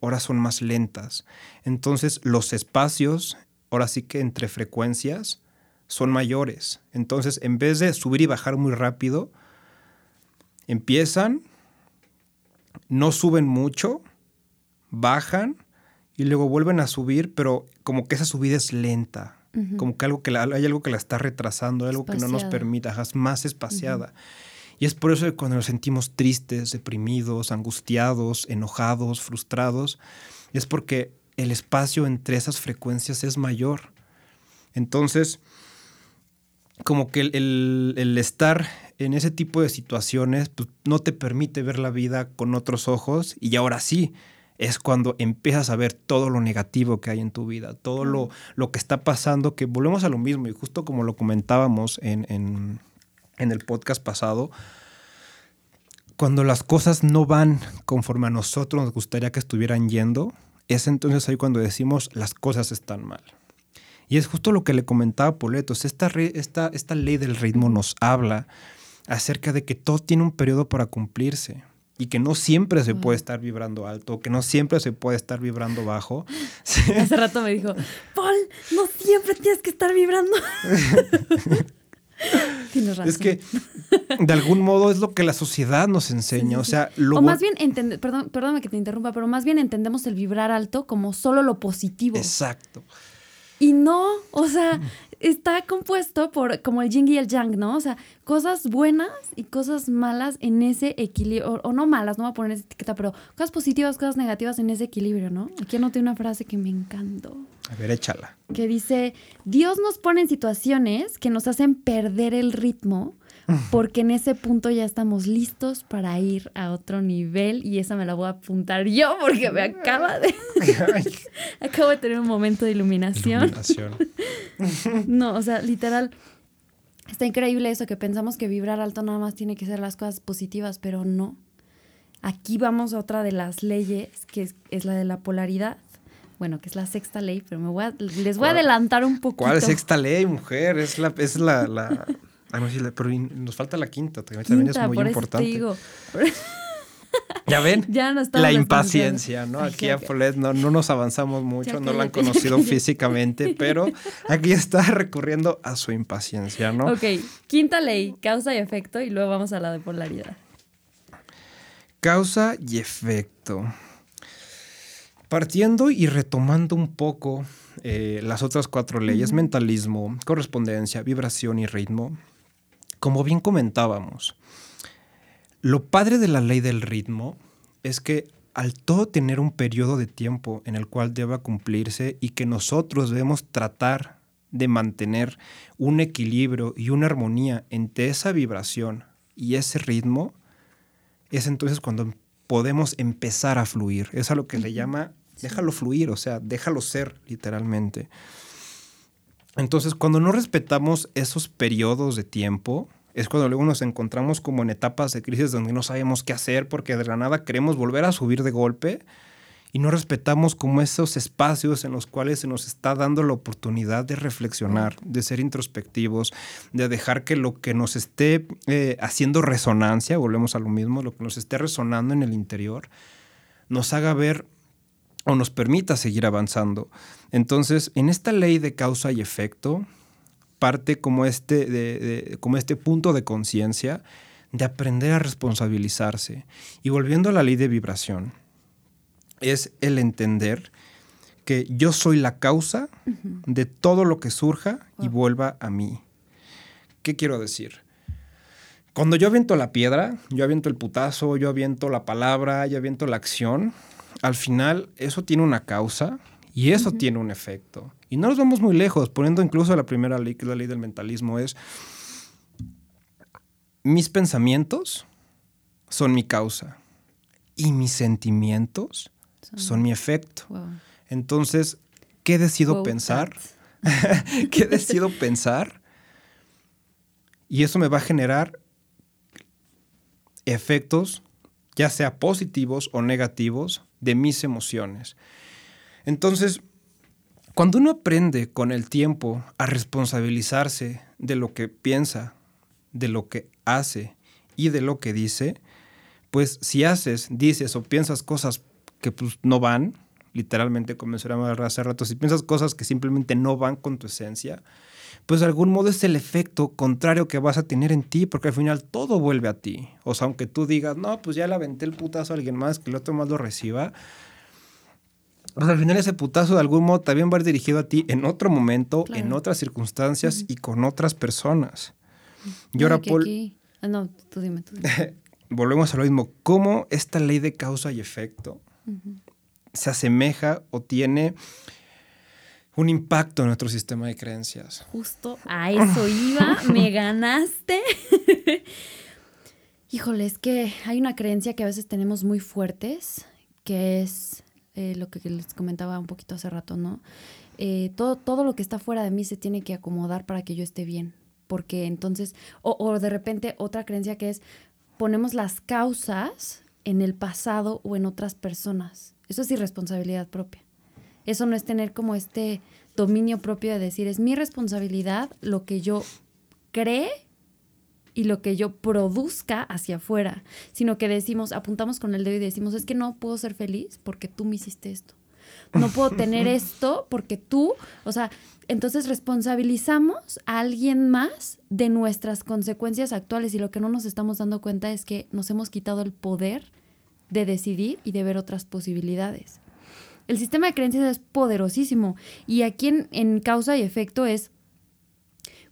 [SPEAKER 2] ahora son más lentas. Entonces los espacios, ahora sí que entre frecuencias, son mayores. Entonces en vez de subir y bajar muy rápido, empiezan, no suben mucho, bajan y luego vuelven a subir, pero como que esa subida es lenta como que, algo que hay algo que la está retrasando, algo que no nos permita, más espaciada. Y es por eso que cuando nos sentimos tristes, deprimidos, angustiados, enojados, frustrados, es porque el espacio entre esas frecuencias es mayor. Entonces, como que el, estar en ese tipo de situaciones pues, no te permite ver la vida con otros ojos y ahora sí es cuando empiezas a ver todo lo negativo que hay en tu vida, todo lo, lo que está pasando, que volvemos a lo mismo y justo como lo comentábamos en, en, en el podcast pasado, cuando las cosas no van conforme a nosotros nos gustaría que estuvieran yendo, es entonces ahí cuando decimos las cosas están mal. Y es justo lo que le comentaba Poletos. Esta, esta, esta ley del ritmo nos habla acerca de que todo tiene un periodo para cumplirse y que no siempre se puede estar vibrando alto, que no siempre se puede estar vibrando bajo.
[SPEAKER 1] Hace rato me dijo, Paul, no siempre tienes que estar vibrando. Tienes razón.
[SPEAKER 2] Es que de algún modo es lo que la sociedad nos enseña. O sea,
[SPEAKER 1] lo o más bien, perdón, perdóname que te interrumpa, pero más bien entendemos el vibrar alto como solo lo positivo.
[SPEAKER 2] Exacto.
[SPEAKER 1] Y no, o sea, está compuesto por como el yin y el yang, ¿no? O sea, cosas buenas y cosas malas en ese equilibrio, o, no malas, no voy a poner esa etiqueta, pero cosas positivas, cosas negativas en ese equilibrio, ¿no? Aquí anoté una frase que me encantó.
[SPEAKER 2] A ver, échala.
[SPEAKER 1] Que dice, Dios nos pone en situaciones que nos hacen perder el ritmo porque en ese punto ya estamos listos para ir a otro nivel y esa me la voy a apuntar yo porque me acaba de... Acabo de tener un momento de iluminación. iluminación. no, o sea, literal, está increíble eso que pensamos que vibrar alto nada más tiene que ser las cosas positivas, pero no. Aquí vamos a otra de las leyes, que es, la de la polaridad bueno, que es la sexta ley, pero me voy les voy a adelantar un poco.
[SPEAKER 2] ¿Cuál sexta ley, mujer? Es la, es la, sí, pero nos falta la quinta, también es muy importante. ¿Ya ven?
[SPEAKER 1] Ya no
[SPEAKER 2] la impaciencia, ¿no? Aquí a Folet no, no, nos avanzamos mucho, no la han conocido físicamente, pero aquí está recurriendo a su impaciencia, ¿no?
[SPEAKER 1] Ok, quinta ley, causa y efecto, y luego vamos a la de polaridad.
[SPEAKER 2] Causa y efecto. Partiendo y retomando un poco eh, las otras cuatro leyes, mentalismo, correspondencia, vibración y ritmo, como bien comentábamos, lo padre de la ley del ritmo es que al todo tener un periodo de tiempo en el cual deba cumplirse y que nosotros debemos tratar de mantener un equilibrio y una armonía entre esa vibración y ese ritmo, es entonces cuando podemos empezar a fluir. Es a lo que le llama déjalo fluir, o sea, déjalo ser literalmente. Entonces, cuando no respetamos esos periodos de tiempo, es cuando luego nos encontramos como en etapas de crisis donde no sabemos qué hacer porque de la nada queremos volver a subir de golpe y no respetamos como esos espacios en los cuales se nos está dando la oportunidad de reflexionar, de ser introspectivos, de dejar que lo que nos esté eh, haciendo resonancia, volvemos a lo mismo, lo que nos esté resonando en el interior, nos haga ver o nos permita seguir avanzando. Entonces, en esta ley de causa y efecto, parte como este, de, como este punto de conciencia de aprender a responsabilizarse. Y volviendo a la ley de vibración, es el entender que yo soy la causa de todo lo que surja y vuelva a mí. ¿Qué quiero decir? Cuando yo aviento la piedra, yo aviento el putazo, yo aviento la palabra, yo aviento la acción, al final eso tiene una causa y eso tiene un efecto. Y no nos vamos muy lejos, poniendo incluso la primera ley, que es la ley del mentalismo, es mis pensamientos son mi causa y mis sentimientos son, mi efecto. Entonces, ¿qué decido pensar? ¿Qué decido pensar? Y eso me va a generar efectos, ya sea positivos o negativos, de mis emociones. Entonces, cuando uno aprende con el tiempo a responsabilizarse de lo que piensa, de lo que hace y de lo que dice, pues si haces, dices o piensas cosas que pues, no van, literalmente como mencionaba hace rato, si piensas cosas que simplemente no van con tu esencia, pues de algún modo es el efecto contrario que vas a tener en ti, porque al final todo vuelve a ti. O sea, aunque tú digas, no, pues ya le aventé el putazo a alguien más, que el otro más lo reciba, pues al final ese putazo de algún modo también va a ir dirigido a ti en otro momento, en otras circunstancias y con otras personas.
[SPEAKER 1] Y ahora, Paul... Ah, no, tú dime, tú dime.
[SPEAKER 2] volvemos a lo mismo. ¿Cómo esta ley de causa y efecto se asemeja o tiene un impacto en nuestro sistema de creencias?
[SPEAKER 1] Justo a eso iba, me ganaste. Híjole, es que hay una creencia que a veces tenemos muy fuertes, que es eh, lo que les comentaba un poquito hace rato, ¿no? Eh, todo, todo lo que está fuera de mí se tiene que acomodar para que yo esté bien. Porque entonces, o, o de repente otra creencia que es, ponemos las causas en el pasado o en otras personas. Eso es irresponsabilidad propia. Eso no es tener como este dominio propio de decir, es mi responsabilidad lo que yo cree y lo que yo produzca hacia afuera, sino que decimos, apuntamos con el dedo y decimos, es que no puedo ser feliz porque tú me hiciste esto. No puedo tener esto porque tú, o sea, entonces responsabilizamos a alguien más de nuestras consecuencias actuales y lo que no nos estamos dando cuenta es que nos hemos quitado el poder de decidir y de ver otras posibilidades. El sistema de creencias es poderosísimo y aquí en, causa y efecto es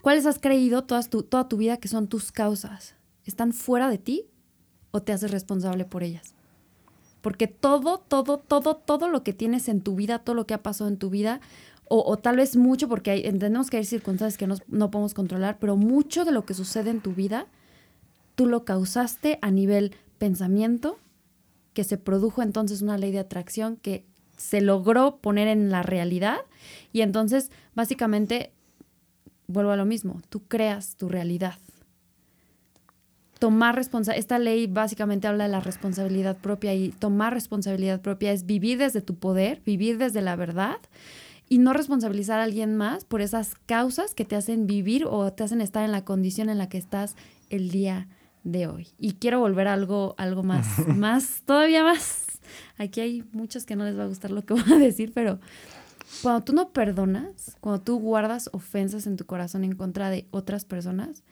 [SPEAKER 1] cuáles has creído toda tu, toda tu vida que son tus causas. ¿Están fuera de ti o te haces responsable por ellas? Porque todo, todo, todo, todo lo que tienes en tu vida, todo lo que ha pasado en tu vida, o, tal vez mucho, porque entendemos que hay circunstancias que no, podemos controlar, pero mucho de lo que sucede en tu vida, tú lo causaste a nivel pensamiento, que se produjo entonces una ley de atracción que se logró poner en la realidad y entonces básicamente vuelvo a lo mismo, tú creas tu realidad. Tomar responsabilidad, esta ley básicamente habla de la responsabilidad propia y tomar responsabilidad propia es vivir desde tu poder, vivir desde la verdad y no responsabilizar a alguien más por esas causas que te hacen vivir o te hacen estar en la condición en la que estás el día de hoy. Y quiero volver a algo, algo más, más, todavía más. Aquí hay muchos que no les va a gustar lo que voy a decir, pero cuando tú no perdonas, cuando tú guardas ofensas en tu corazón en contra de otras personas,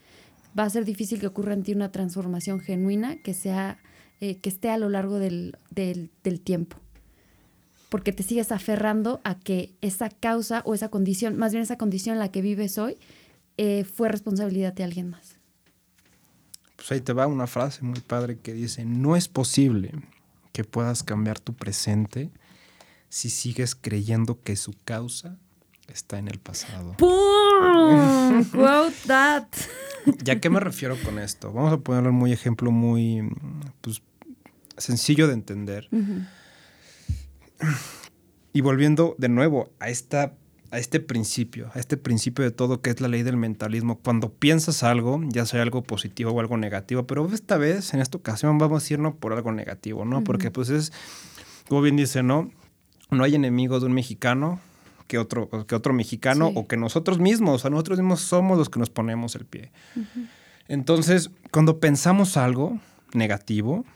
[SPEAKER 1] va a ser difícil que ocurra en ti una transformación genuina que sea, eh, que esté a lo largo del, del, del tiempo porque te sigues aferrando a que esa causa o esa condición, más bien esa condición en la que vives hoy, eh, fue responsabilidad de alguien más.
[SPEAKER 2] Pues ahí te va una frase muy padre que dice, no es posible que puedas cambiar tu presente si sigues creyendo que su causa está en el pasado.
[SPEAKER 1] ¡Pum! Quote that.
[SPEAKER 2] ¿Ya qué me refiero con esto? Vamos a ponerlo en muy ejemplo muy pues, sencillo de entender. Y volviendo de nuevo a, esta, a este principio, a este principio de todo que es la ley del mentalismo, cuando piensas algo, ya sea algo positivo o algo negativo, pero esta vez, en esta ocasión, vamos a irnos por algo negativo, ¿no? Porque pues es, como bien dice, ¿no? No hay enemigo de un mexicano que otro, que otro mexicano o que nosotros mismos, o nosotros mismos somos los que nos ponemos el pie. Entonces, cuando pensamos algo negativo,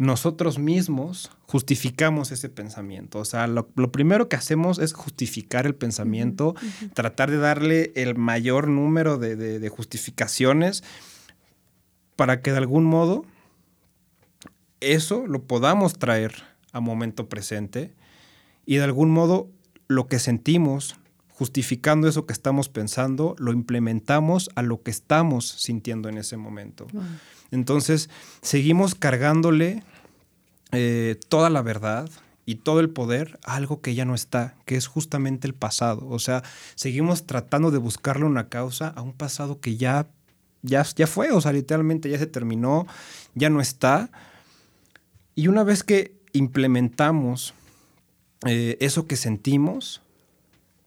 [SPEAKER 2] nosotros mismos justificamos ese pensamiento. O sea, lo, primero que hacemos es justificar el pensamiento, tratar de darle el mayor número de, justificaciones para que de algún modo eso lo podamos traer a momento presente y de algún modo lo que sentimos, justificando eso que estamos pensando, lo implementamos a lo que estamos sintiendo en ese momento. Entonces, seguimos cargándole eh, toda la verdad y todo el poder a algo que ya no está, que es justamente el pasado. O sea, seguimos tratando de buscarle una causa a un pasado que ya, ya, ya fue, o sea, literalmente ya se terminó, ya no está. Y una vez que implementamos eh, eso que sentimos,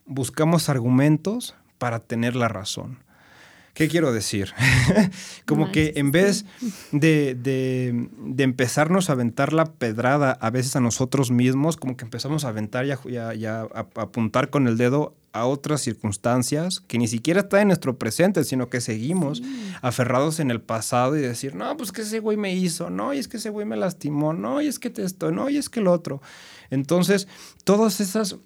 [SPEAKER 2] buscamos argumentos para tener la razón. ¿Qué quiero decir? como que en vez de, de, empezarnos a aventar la pedrada a veces a nosotros mismos, como que empezamos a aventar y a, apuntar con el dedo a otras circunstancias que ni siquiera están en nuestro presente, sino que seguimos aferrados en el pasado y decir, no, pues que ese güey me hizo, no, y es que ese güey me lastimó, no, y es que te estoy, no, y es que el otro. Entonces, todas esas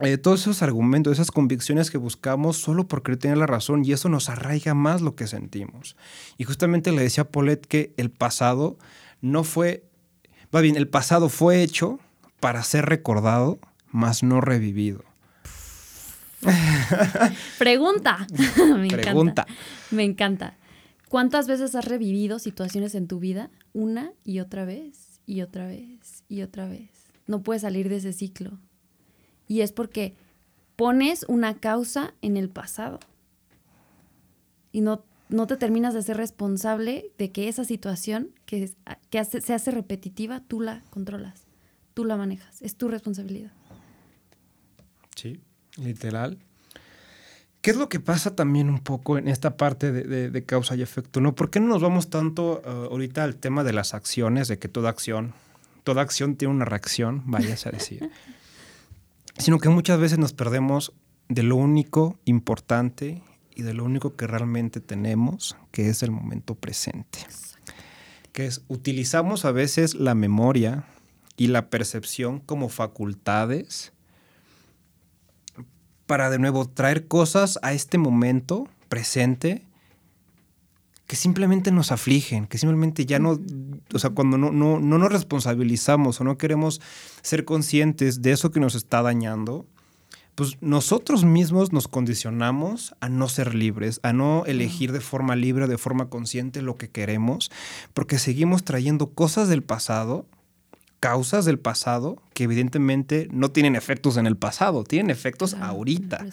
[SPEAKER 2] eh, todos esos argumentos, esas convicciones que buscamos solo porque tiene la razón y eso nos arraiga más lo que sentimos. Y justamente le decía a Paulette que el pasado no fue, va bien, el pasado fue hecho para ser recordado, mas no revivido.
[SPEAKER 1] Pregunta. Me
[SPEAKER 2] Pregunta.
[SPEAKER 1] encanta. Me encanta. ¿Cuántas veces has revivido situaciones en tu vida? Una y otra vez, y otra vez, y otra vez. No puedes salir de ese ciclo. Y es porque pones una causa en el pasado. Y no, no te terminas de ser responsable de que esa situación que, es- que hace- se hace repetitiva, tú la controlas, tú la manejas. Es tu responsabilidad.
[SPEAKER 2] Sí, literal. ¿Qué es lo que pasa también un poco en esta parte de, de- de causa y efecto? ¿no? ¿Por qué no nos vamos tanto eh, ahorita al tema de las acciones, de que toda acción, toda acción tiene una reacción, vayas a decir? Sino que muchas veces nos perdemos de lo único importante y de lo único que realmente tenemos, que es el momento presente. Que es, utilizamos a veces la memoria y la percepción como facultades para de nuevo traer cosas a este momento presente que simplemente nos afligen, que simplemente ya no, o sea, cuando no, no, no nos responsabilizamos o no queremos ser conscientes de eso que nos está dañando, pues nosotros mismos nos condicionamos a no ser libres, a no elegir de forma libre, de forma consciente lo que queremos, porque seguimos trayendo cosas del pasado, causas del pasado, que evidentemente no tienen efectos en el pasado, tienen efectos
[SPEAKER 1] Claro,
[SPEAKER 2] ahorita.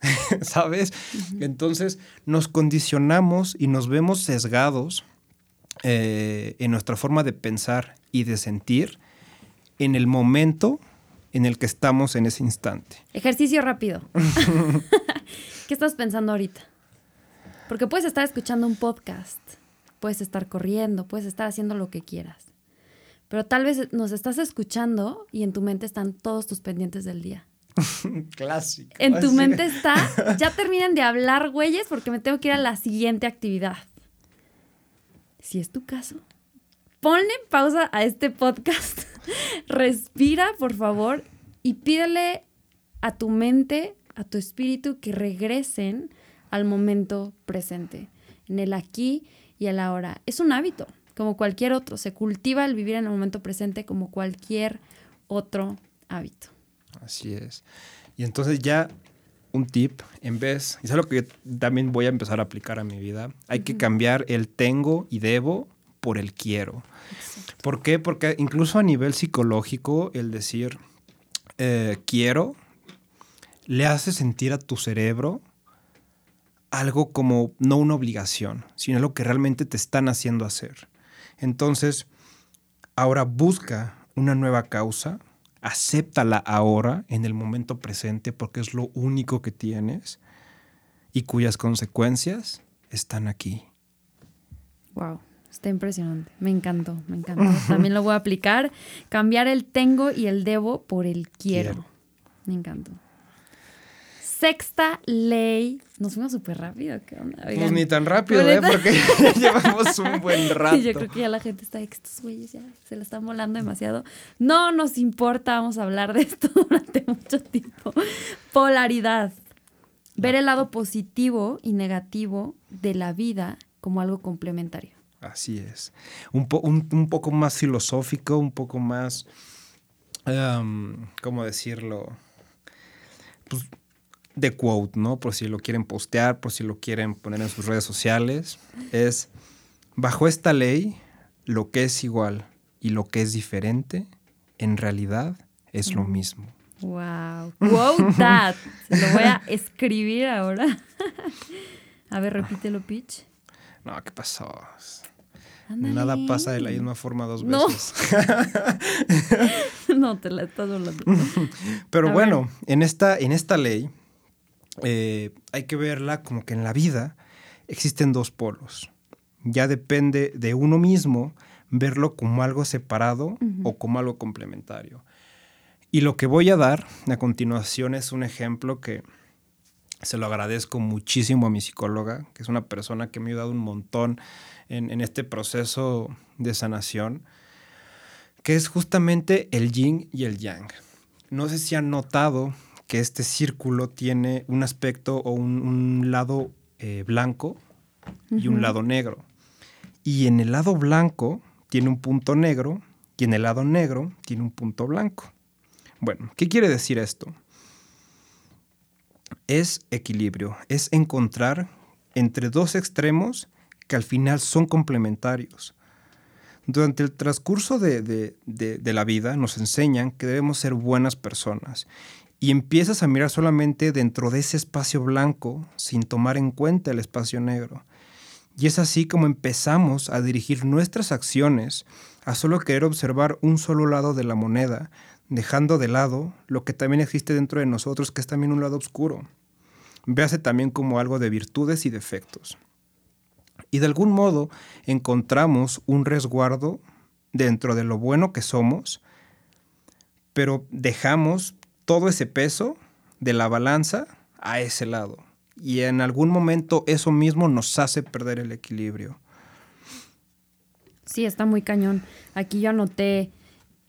[SPEAKER 2] ¿sabes? Entonces nos condicionamos y nos vemos sesgados eh, en nuestra forma de pensar y de sentir en el momento en el que estamos en ese instante.
[SPEAKER 1] Ejercicio rápido. ¿Qué estás pensando ahorita? Porque puedes estar escuchando un podcast, puedes estar corriendo, puedes estar haciendo lo que quieras. Pero tal vez nos estás escuchando y en tu mente están todos tus pendientes del día.
[SPEAKER 2] Clásico.
[SPEAKER 1] En tu mente está, ya terminen de hablar, güeyes, porque me tengo que ir a la siguiente actividad. Si es tu caso, ponle pausa a este podcast, respira, por favor, y pídele a tu mente, a tu espíritu, que regresen al momento presente, en el aquí y el ahora. Es un hábito, como cualquier otro. Se cultiva el vivir en el momento presente como cualquier otro hábito.
[SPEAKER 2] Así es. Y entonces ya un tip, en vez, y es algo que yo también voy a empezar a aplicar a mi vida, hay que cambiar el tengo y debo por el quiero. ¿Por qué? Porque incluso a nivel psicológico, el decir eh, quiero le hace sentir a tu cerebro algo como no una obligación, sino lo que realmente te están haciendo hacer. Entonces, ahora busca una nueva causa, acéptala ahora, en el momento presente, porque es lo único que tienes y cuyas consecuencias están aquí.
[SPEAKER 1] Wow, está impresionante. Me encantó, me encantó. También lo voy a aplicar. Cambiar el tengo y el debo por el quiero.
[SPEAKER 2] Quiero.
[SPEAKER 1] Me encantó. Sexta ley. Nos fuimos súper rápido. ¿Qué onda?
[SPEAKER 2] Pues
[SPEAKER 1] Oigan.
[SPEAKER 2] ni tan rápido,
[SPEAKER 1] Pues
[SPEAKER 2] ¿eh? Porque ya llevamos un buen rato.
[SPEAKER 1] Yo creo que ya la gente está, estos güeyes ya se la están volando demasiado. No nos importa, vamos a hablar de esto durante mucho tiempo. Polaridad. Ver el lado positivo y negativo de la vida como algo complementario.
[SPEAKER 2] Así es. Un, po- un- un poco más filosófico, un poco más, ¿cómo decirlo? Pues de quote, ¿no? Por si lo quieren postear, por si lo quieren poner en sus redes sociales. Es, bajo esta ley, lo que es igual y lo que es diferente, en realidad es lo mismo.
[SPEAKER 1] Wow. Quote that. Se lo voy a escribir ahora. A ver, repítelo, pitch.
[SPEAKER 2] No, ¿qué pasó?
[SPEAKER 1] Ándale.
[SPEAKER 2] Nada pasa de la misma forma dos
[SPEAKER 1] No.
[SPEAKER 2] veces.
[SPEAKER 1] No, te la estás volando.
[SPEAKER 2] Pero
[SPEAKER 1] A
[SPEAKER 2] bueno, en esta, en esta ley eh, hay que verla como que en la vida existen dos polos. Ya depende de uno mismo verlo como algo separado o como algo complementario. Y lo que voy a dar a continuación es un ejemplo que se lo agradezco muchísimo a mi psicóloga, que es una persona que me ha ayudado un montón en, en este proceso de sanación, que es justamente el yin y el yang. No sé si han notado que este círculo tiene un aspecto o un, un lado eh, blanco y un lado negro. Y en el lado blanco tiene un punto negro y en el lado negro tiene un punto blanco. Bueno, ¿qué quiere decir esto? Es equilibrio, es encontrar entre dos extremos que al final son complementarios. Durante el transcurso de, de, la vida nos enseñan que debemos ser buenas personas y empiezas a mirar solamente dentro de ese espacio blanco sin tomar en cuenta el espacio negro. Y es así como empezamos a dirigir nuestras acciones a solo querer observar un solo lado de la moneda, dejando de lado lo que también existe dentro de nosotros, que es también un lado oscuro. Véase también como algo de virtudes y defectos. Y de algún modo encontramos un resguardo dentro de lo bueno que somos, pero dejamos todo ese peso de la balanza a ese lado. Y en algún momento eso mismo nos hace perder el equilibrio.
[SPEAKER 1] Sí, está muy cañón. Aquí yo anoté,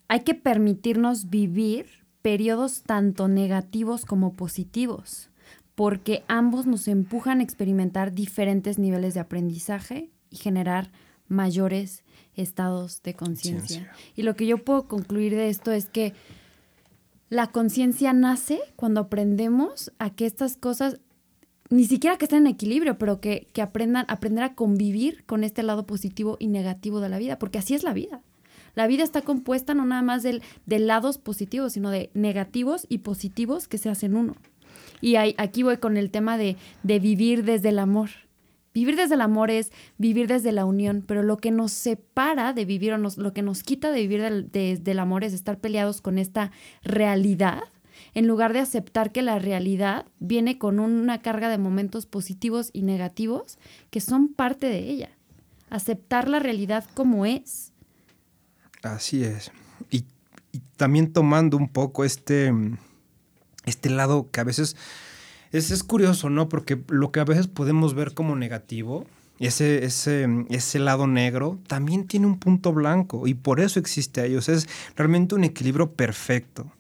[SPEAKER 1] hay que permitirnos vivir periodos tanto negativos como positivos, porque ambos nos empujan a experimentar diferentes niveles de aprendizaje y generar mayores estados de conciencia. Y lo que yo puedo concluir de esto es que la conciencia nace cuando aprendemos a que estas cosas, ni siquiera que estén en equilibrio, pero que, aprendan, aprender a convivir con este lado positivo y negativo de la vida, porque así es la vida. La vida está compuesta no nada más del, de lados positivos, sino de negativos y positivos que se hacen uno. Y aquí voy con el tema de, de vivir desde el amor. Vivir desde el amor es vivir desde la unión, pero lo que nos separa de vivir o nos, lo que nos quita de vivir del, amor es estar peleados con esta realidad, en lugar de aceptar que la realidad viene con una carga de momentos positivos y negativos que son parte de ella. Aceptar la realidad como es.
[SPEAKER 2] Así es. Y, y también tomando un poco este, este lado que a veces es, curioso, ¿no? Porque lo que a veces podemos ver como negativo, ese, ese, ese lado negro, también tiene un punto blanco y por eso existe ahí. O sea, es realmente un equilibrio perfecto.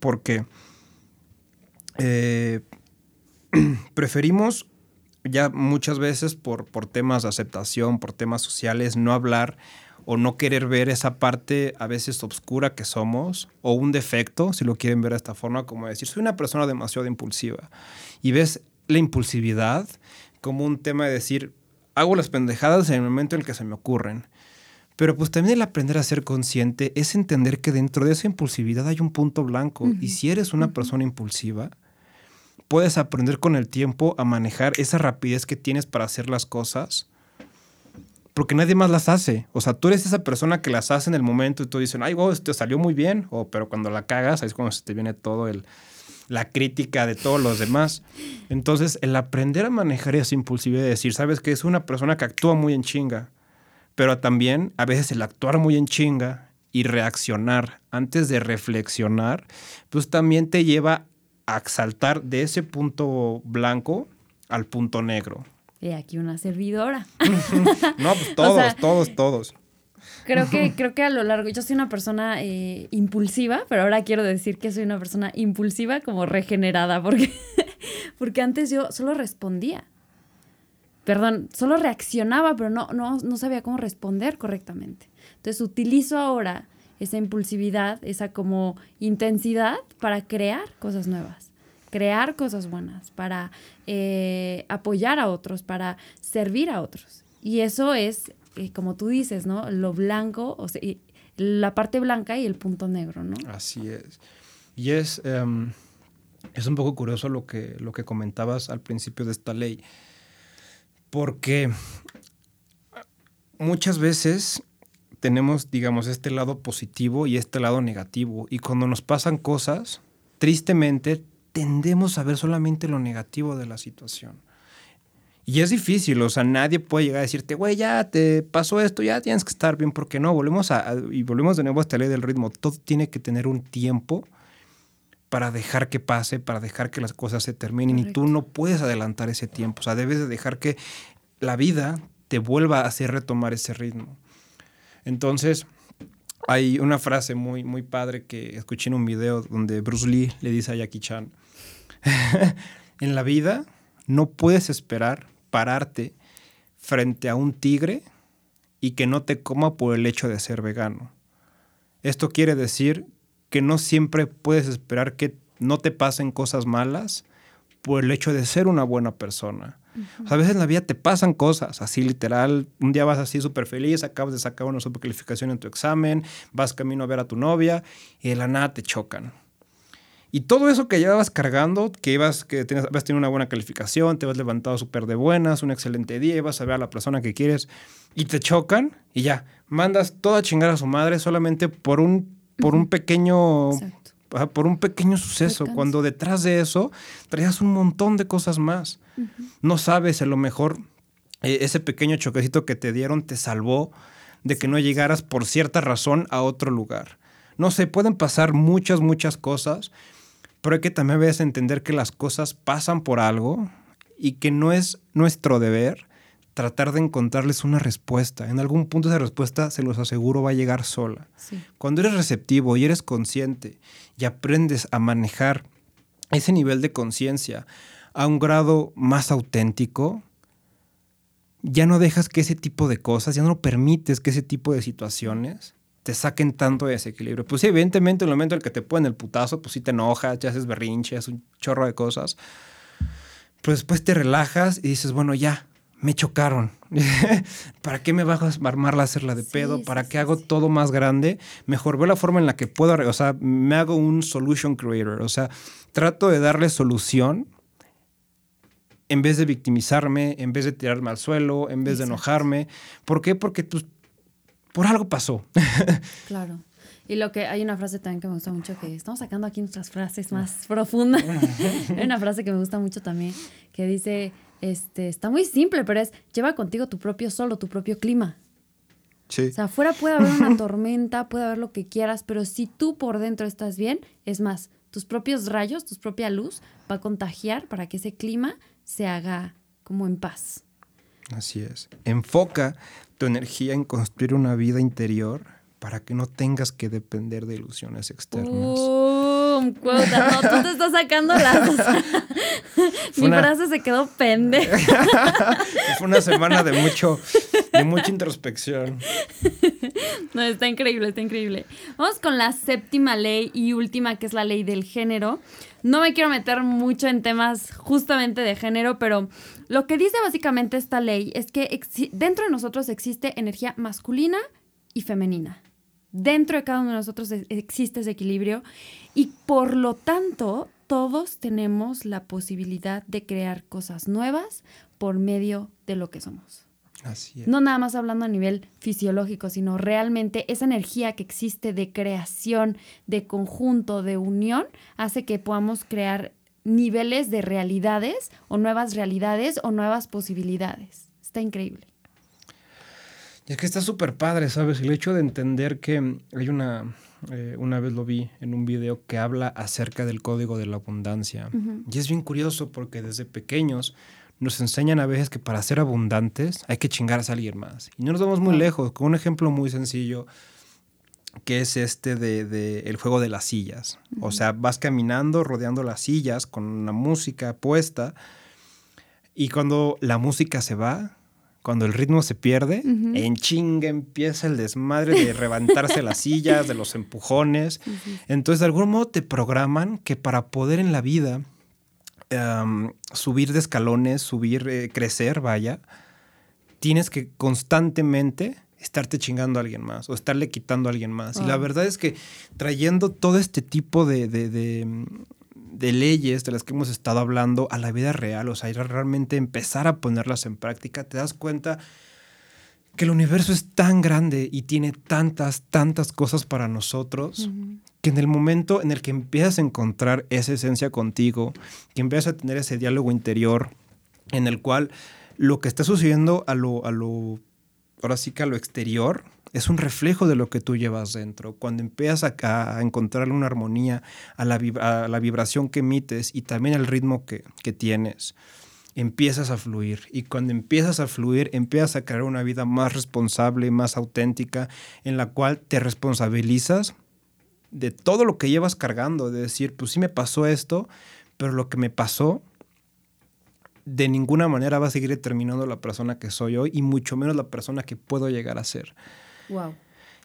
[SPEAKER 2] Porque eh, preferimos ya muchas veces por, por temas de aceptación, por temas sociales, no hablar o no querer ver esa parte a veces oscura que somos, o un defecto, si lo quieren ver de esta forma, como decir, soy una persona demasiado impulsiva. Y ves la impulsividad como un tema de decir, hago las pendejadas en el momento en el que se me ocurren. Pero pues también el aprender a ser consciente es entender que dentro de esa impulsividad hay un punto blanco. Y si eres una persona impulsiva, puedes aprender con el tiempo a manejar esa rapidez que tienes para hacer las cosas porque nadie más las hace. O sea, tú eres esa persona que las hace en el momento y tú dices, ay, wow, te salió muy bien, o, pero cuando la cagas, ahí es cuando se te viene todo el, la crítica de todos los demás. Entonces, el aprender a manejar esa impulsividad y decir, sabes que es una persona que actúa muy en chinga, pero también a veces el actuar muy en chinga y reaccionar antes de reflexionar, pues también te lleva a saltar de ese punto blanco al punto negro.
[SPEAKER 1] Y aquí una servidora.
[SPEAKER 2] no, pues todos, todos, todos.
[SPEAKER 1] Creo que, creo que a lo largo, yo soy una persona eh, impulsiva, pero ahora quiero decir que soy una persona impulsiva como regenerada, porque, porque antes yo solo respondía. Perdón, solo reaccionaba, pero no, no, no sabía cómo responder correctamente. Entonces utilizo ahora esa impulsividad, esa como intensidad para crear cosas nuevas crear cosas buenas, para eh, apoyar a otros, para servir a otros. Y eso es, eh, como tú dices, ¿no? Lo blanco, o sea, la parte blanca y el punto negro, ¿no?
[SPEAKER 2] Así es. Y es, em, es un poco curioso lo que, lo que comentabas al principio de esta ley, porque muchas veces tenemos, digamos, este lado positivo y este lado negativo, y cuando nos pasan cosas, tristemente tendemos a ver solamente lo negativo de la situación. Y es difícil, o sea, nadie puede llegar a decirte, güey, ya te pasó esto, ya tienes que estar bien, porque no, volvemos a, y volvemos de nuevo a esta ley del ritmo, todo tiene que tener un tiempo para dejar que pase, para dejar que las cosas se terminen y tú no puedes adelantar ese tiempo, o sea, debes de dejar que la vida te vuelva a hacer retomar ese ritmo. Entonces, hay una frase muy, muy padre que escuché en un video donde Bruce Lee le dice a Jackie Chan, en la vida no puedes esperar pararte frente a un tigre y que no te coma por el hecho de ser vegano. Esto quiere decir que no siempre puedes esperar que no te pasen cosas malas por el hecho de ser una buena persona. A veces en la vida te pasan cosas, así literal, un día vas así súper feliz, acabas de sacar una super calificación en tu examen, vas camino a ver a tu novia y de la nada te chocan. Y todo eso que llevabas cargando, que ibas, que tenías, habías tenido una buena calificación, te vas levantado súper de buenas, un excelente día, vas a ver a la persona que quieres y te chocan y ya, mandas toda chingar a su madre solamente por un, por un pequeño... Por un pequeño suceso, cuando detrás de eso traías un montón de cosas más. No sabes, a lo mejor eh, ese pequeño choquecito que te dieron te salvó de que no llegaras por cierta razón a otro lugar. No sé, pueden pasar muchas, muchas cosas, pero hay que también a entender que las cosas pasan por algo y que no es nuestro deber tratar de encontrarles una respuesta. En algún punto esa respuesta, se los aseguro, va a llegar sola. Cuando eres receptivo y eres consciente y aprendes a manejar ese nivel de conciencia a un grado más auténtico, ya no dejas que ese tipo de cosas, ya no permites que ese tipo de situaciones te saquen tanto de ese equilibrio. Pues sí, evidentemente en el momento en el que te ponen el putazo, pues sí te enojas, ya haces berrinche, haces un chorro de cosas. Pero después te relajas y dices, bueno, ya, me chocaron. ¿Para qué me bajo a armarla, a hacerla de pedo? ¿Para qué hago todo más grande? Mejor veo la forma en la que puedo, o sea, me hago un solution creator. O sea, trato de darle solución en vez de victimizarme, en vez de tirarme al suelo, en vez de enojarme. ¿Por qué? Porque tú, pues, por algo pasó.
[SPEAKER 1] claro. Y lo que hay una frase también que me gusta mucho, que estamos sacando aquí nuestras frases más profundas. hay una frase que me gusta mucho también, que dice, este, está muy simple, pero es, lleva contigo tu propio sol o tu propio clima. Sí. O sea, afuera puede haber una tormenta, puede haber lo que quieras, pero si tú por dentro estás bien, es más, tus propios rayos, tu propia luz va a contagiar para que ese clima se haga como en paz.
[SPEAKER 2] Así es. Enfoca tu energía en construir una vida interior para que no tengas que depender de ilusiones externas.
[SPEAKER 1] ¡Bum! No, tú te estás sacando las. Mi frase se quedó pende.
[SPEAKER 2] Fue una semana de mucho, de mucha introspección.
[SPEAKER 1] No, está increíble, está increíble. Vamos con la séptima ley y última, que es la ley del género. No me quiero meter mucho en temas justamente de género, pero lo que dice básicamente esta ley es que dentro de nosotros existe energía masculina y femenina. Dentro de cada uno de nosotros existe ese equilibrio y por lo tanto todos tenemos la posibilidad de crear cosas nuevas por medio de lo que somos. No nada más hablando a nivel fisiológico, sino realmente esa energía que existe de creación, de conjunto, de unión, hace que podamos crear niveles de realidades o nuevas realidades o nuevas posibilidades. Está increíble.
[SPEAKER 2] Y es que está súper padre, ¿sabes? El hecho de entender que hay una, eh, una vez lo vi en un video que habla acerca del código de la abundancia. Y es bien curioso porque desde pequeños nos enseñan a veces que para ser abundantes hay que chingar a alguien más. Y no nos vamos muy lejos, con un ejemplo muy sencillo que es este de, el juego de las sillas. O sea, vas caminando rodeando las sillas con una música puesta y cuando la música se va, cuando el ritmo se pierde, en chinga empieza el desmadre de levantarse las sillas, de los empujones. Entonces, de algún modo te programan que para poder en la vida subir de escalones, subir, eh, crecer, vaya, tienes que constantemente estarte chingando a alguien más o estarle quitando a alguien más. Y la verdad es que trayendo todo este tipo de, de, leyes de las que hemos estado hablando a la vida real, o sea, realmente empezar a ponerlas en práctica, te das cuenta que el universo es tan grande y tiene tantas, tantas cosas para nosotros, que en el momento en el que empiezas a encontrar esa esencia contigo, que empiezas a tener ese diálogo interior en el cual lo que está sucediendo a lo, a lo, ahora sí que a lo exterior, es un reflejo de lo que tú llevas dentro. Cuando empiezas a, a encontrar una armonía a la, a la, vibración que emites y también al ritmo que, que tienes, empiezas a fluir. Y cuando empiezas a fluir, empiezas a crear una vida más responsable, más auténtica, en la cual te responsabilizas de todo lo que llevas cargando, de decir, pues sí me pasó esto, pero lo que me pasó de ninguna manera va a seguir determinando la persona que soy hoy y mucho menos la persona que puedo llegar a ser. Wow.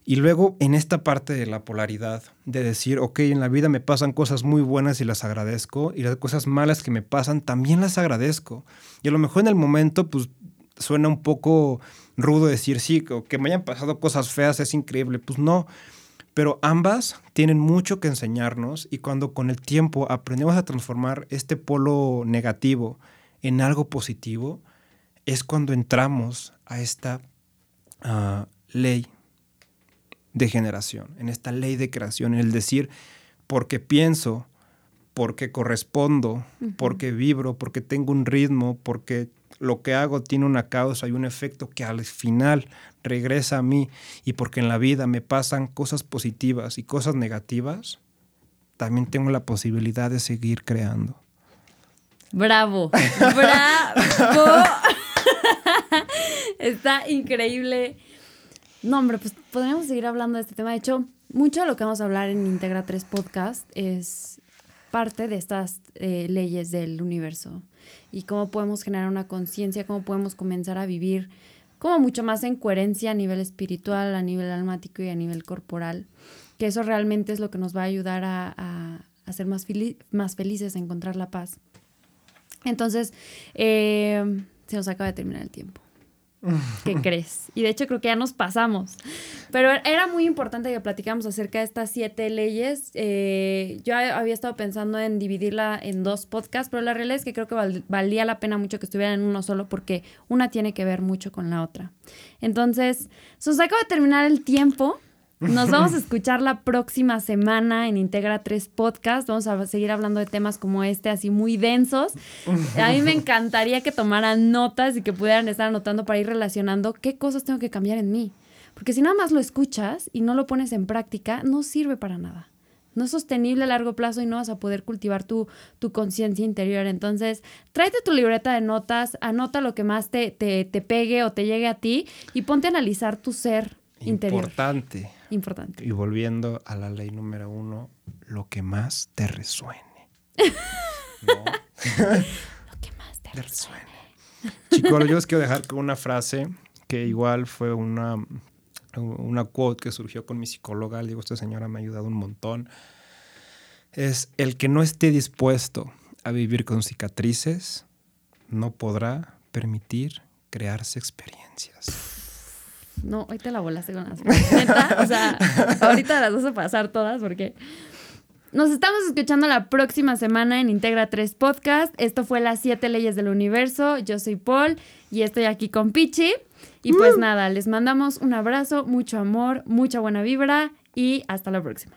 [SPEAKER 2] Y luego en esta parte de la polaridad, de decir, ok, en la vida me pasan cosas muy buenas y las agradezco, y las cosas malas que me pasan también las agradezco. Y a lo mejor en el momento, pues suena un poco rudo decir, sí, que me hayan pasado cosas feas es increíble. Pues no, pero ambas tienen mucho que enseñarnos y cuando con el tiempo aprendemos a transformar este polo negativo en algo positivo, es cuando entramos a esta ah, ley de generación, en esta ley de creación, en el decir, porque pienso, porque correspondo, porque vibro, porque tengo un ritmo, porque lo que hago tiene una causa y un efecto que al final regresa a mí y porque en la vida me pasan cosas positivas y cosas negativas, también tengo la posibilidad de seguir creando.
[SPEAKER 1] Bravo, bravo. Está increíble no, hombre, pues podríamos seguir hablando de este tema. De hecho, mucho de lo que vamos a hablar en Integra 3 Podcast es parte de estas eh, leyes del universo y cómo podemos generar una conciencia, cómo podemos comenzar a vivir como mucho más en coherencia a nivel espiritual, a nivel almático y a nivel corporal, que eso realmente es lo que nos va a ayudar a, ser más, más felices, a encontrar la paz. Entonces, eh, se nos acaba de terminar el tiempo. ¿Qué crees? Y de hecho creo que ya nos pasamos. Pero era muy importante que platicáramos acerca de estas siete leyes. Eh, yo había estado pensando en dividirla en dos podcasts, pero la realidad es que creo que valía la pena mucho que estuvieran en uno solo porque una tiene que ver mucho con la otra. Entonces, se nos acaba de terminar el tiempo. Nos vamos a escuchar la próxima semana en Integra 3 Podcast. Vamos a seguir hablando de temas como este, así muy densos. A mí me encantaría que tomaran notas y que pudieran estar anotando para ir relacionando qué cosas tengo que cambiar en mí. Porque si nada más lo escuchas y no lo pones en práctica, no sirve para nada. No es sostenible a largo plazo y no vas a poder cultivar tu, tu conciencia interior. Entonces, tráete tu libreta de notas, anota lo que más te, te, te pegue o te llegue a ti y ponte a analizar tu ser interior.
[SPEAKER 2] Importante
[SPEAKER 1] importante.
[SPEAKER 2] Y volviendo a la ley número uno, lo que más te resuene.
[SPEAKER 1] lo que más te resuene.
[SPEAKER 2] Chicos, yo les quiero dejar con una frase que igual fue una, una quote que surgió con mi psicóloga. Le digo, esta señora me ha ayudado un montón. Es el que no esté dispuesto a vivir con cicatrices no podrá permitir crearse experiencias.
[SPEAKER 1] No, hoy te la volaste con las O sea, ahorita las vas a pasar todas porque. Nos estamos escuchando la próxima semana en Integra 3 Podcast. Esto fue Las siete leyes del universo. Yo soy Paul y estoy aquí con Pichi. Y pues nada, les mandamos un abrazo, mucho amor, mucha buena vibra y hasta la próxima.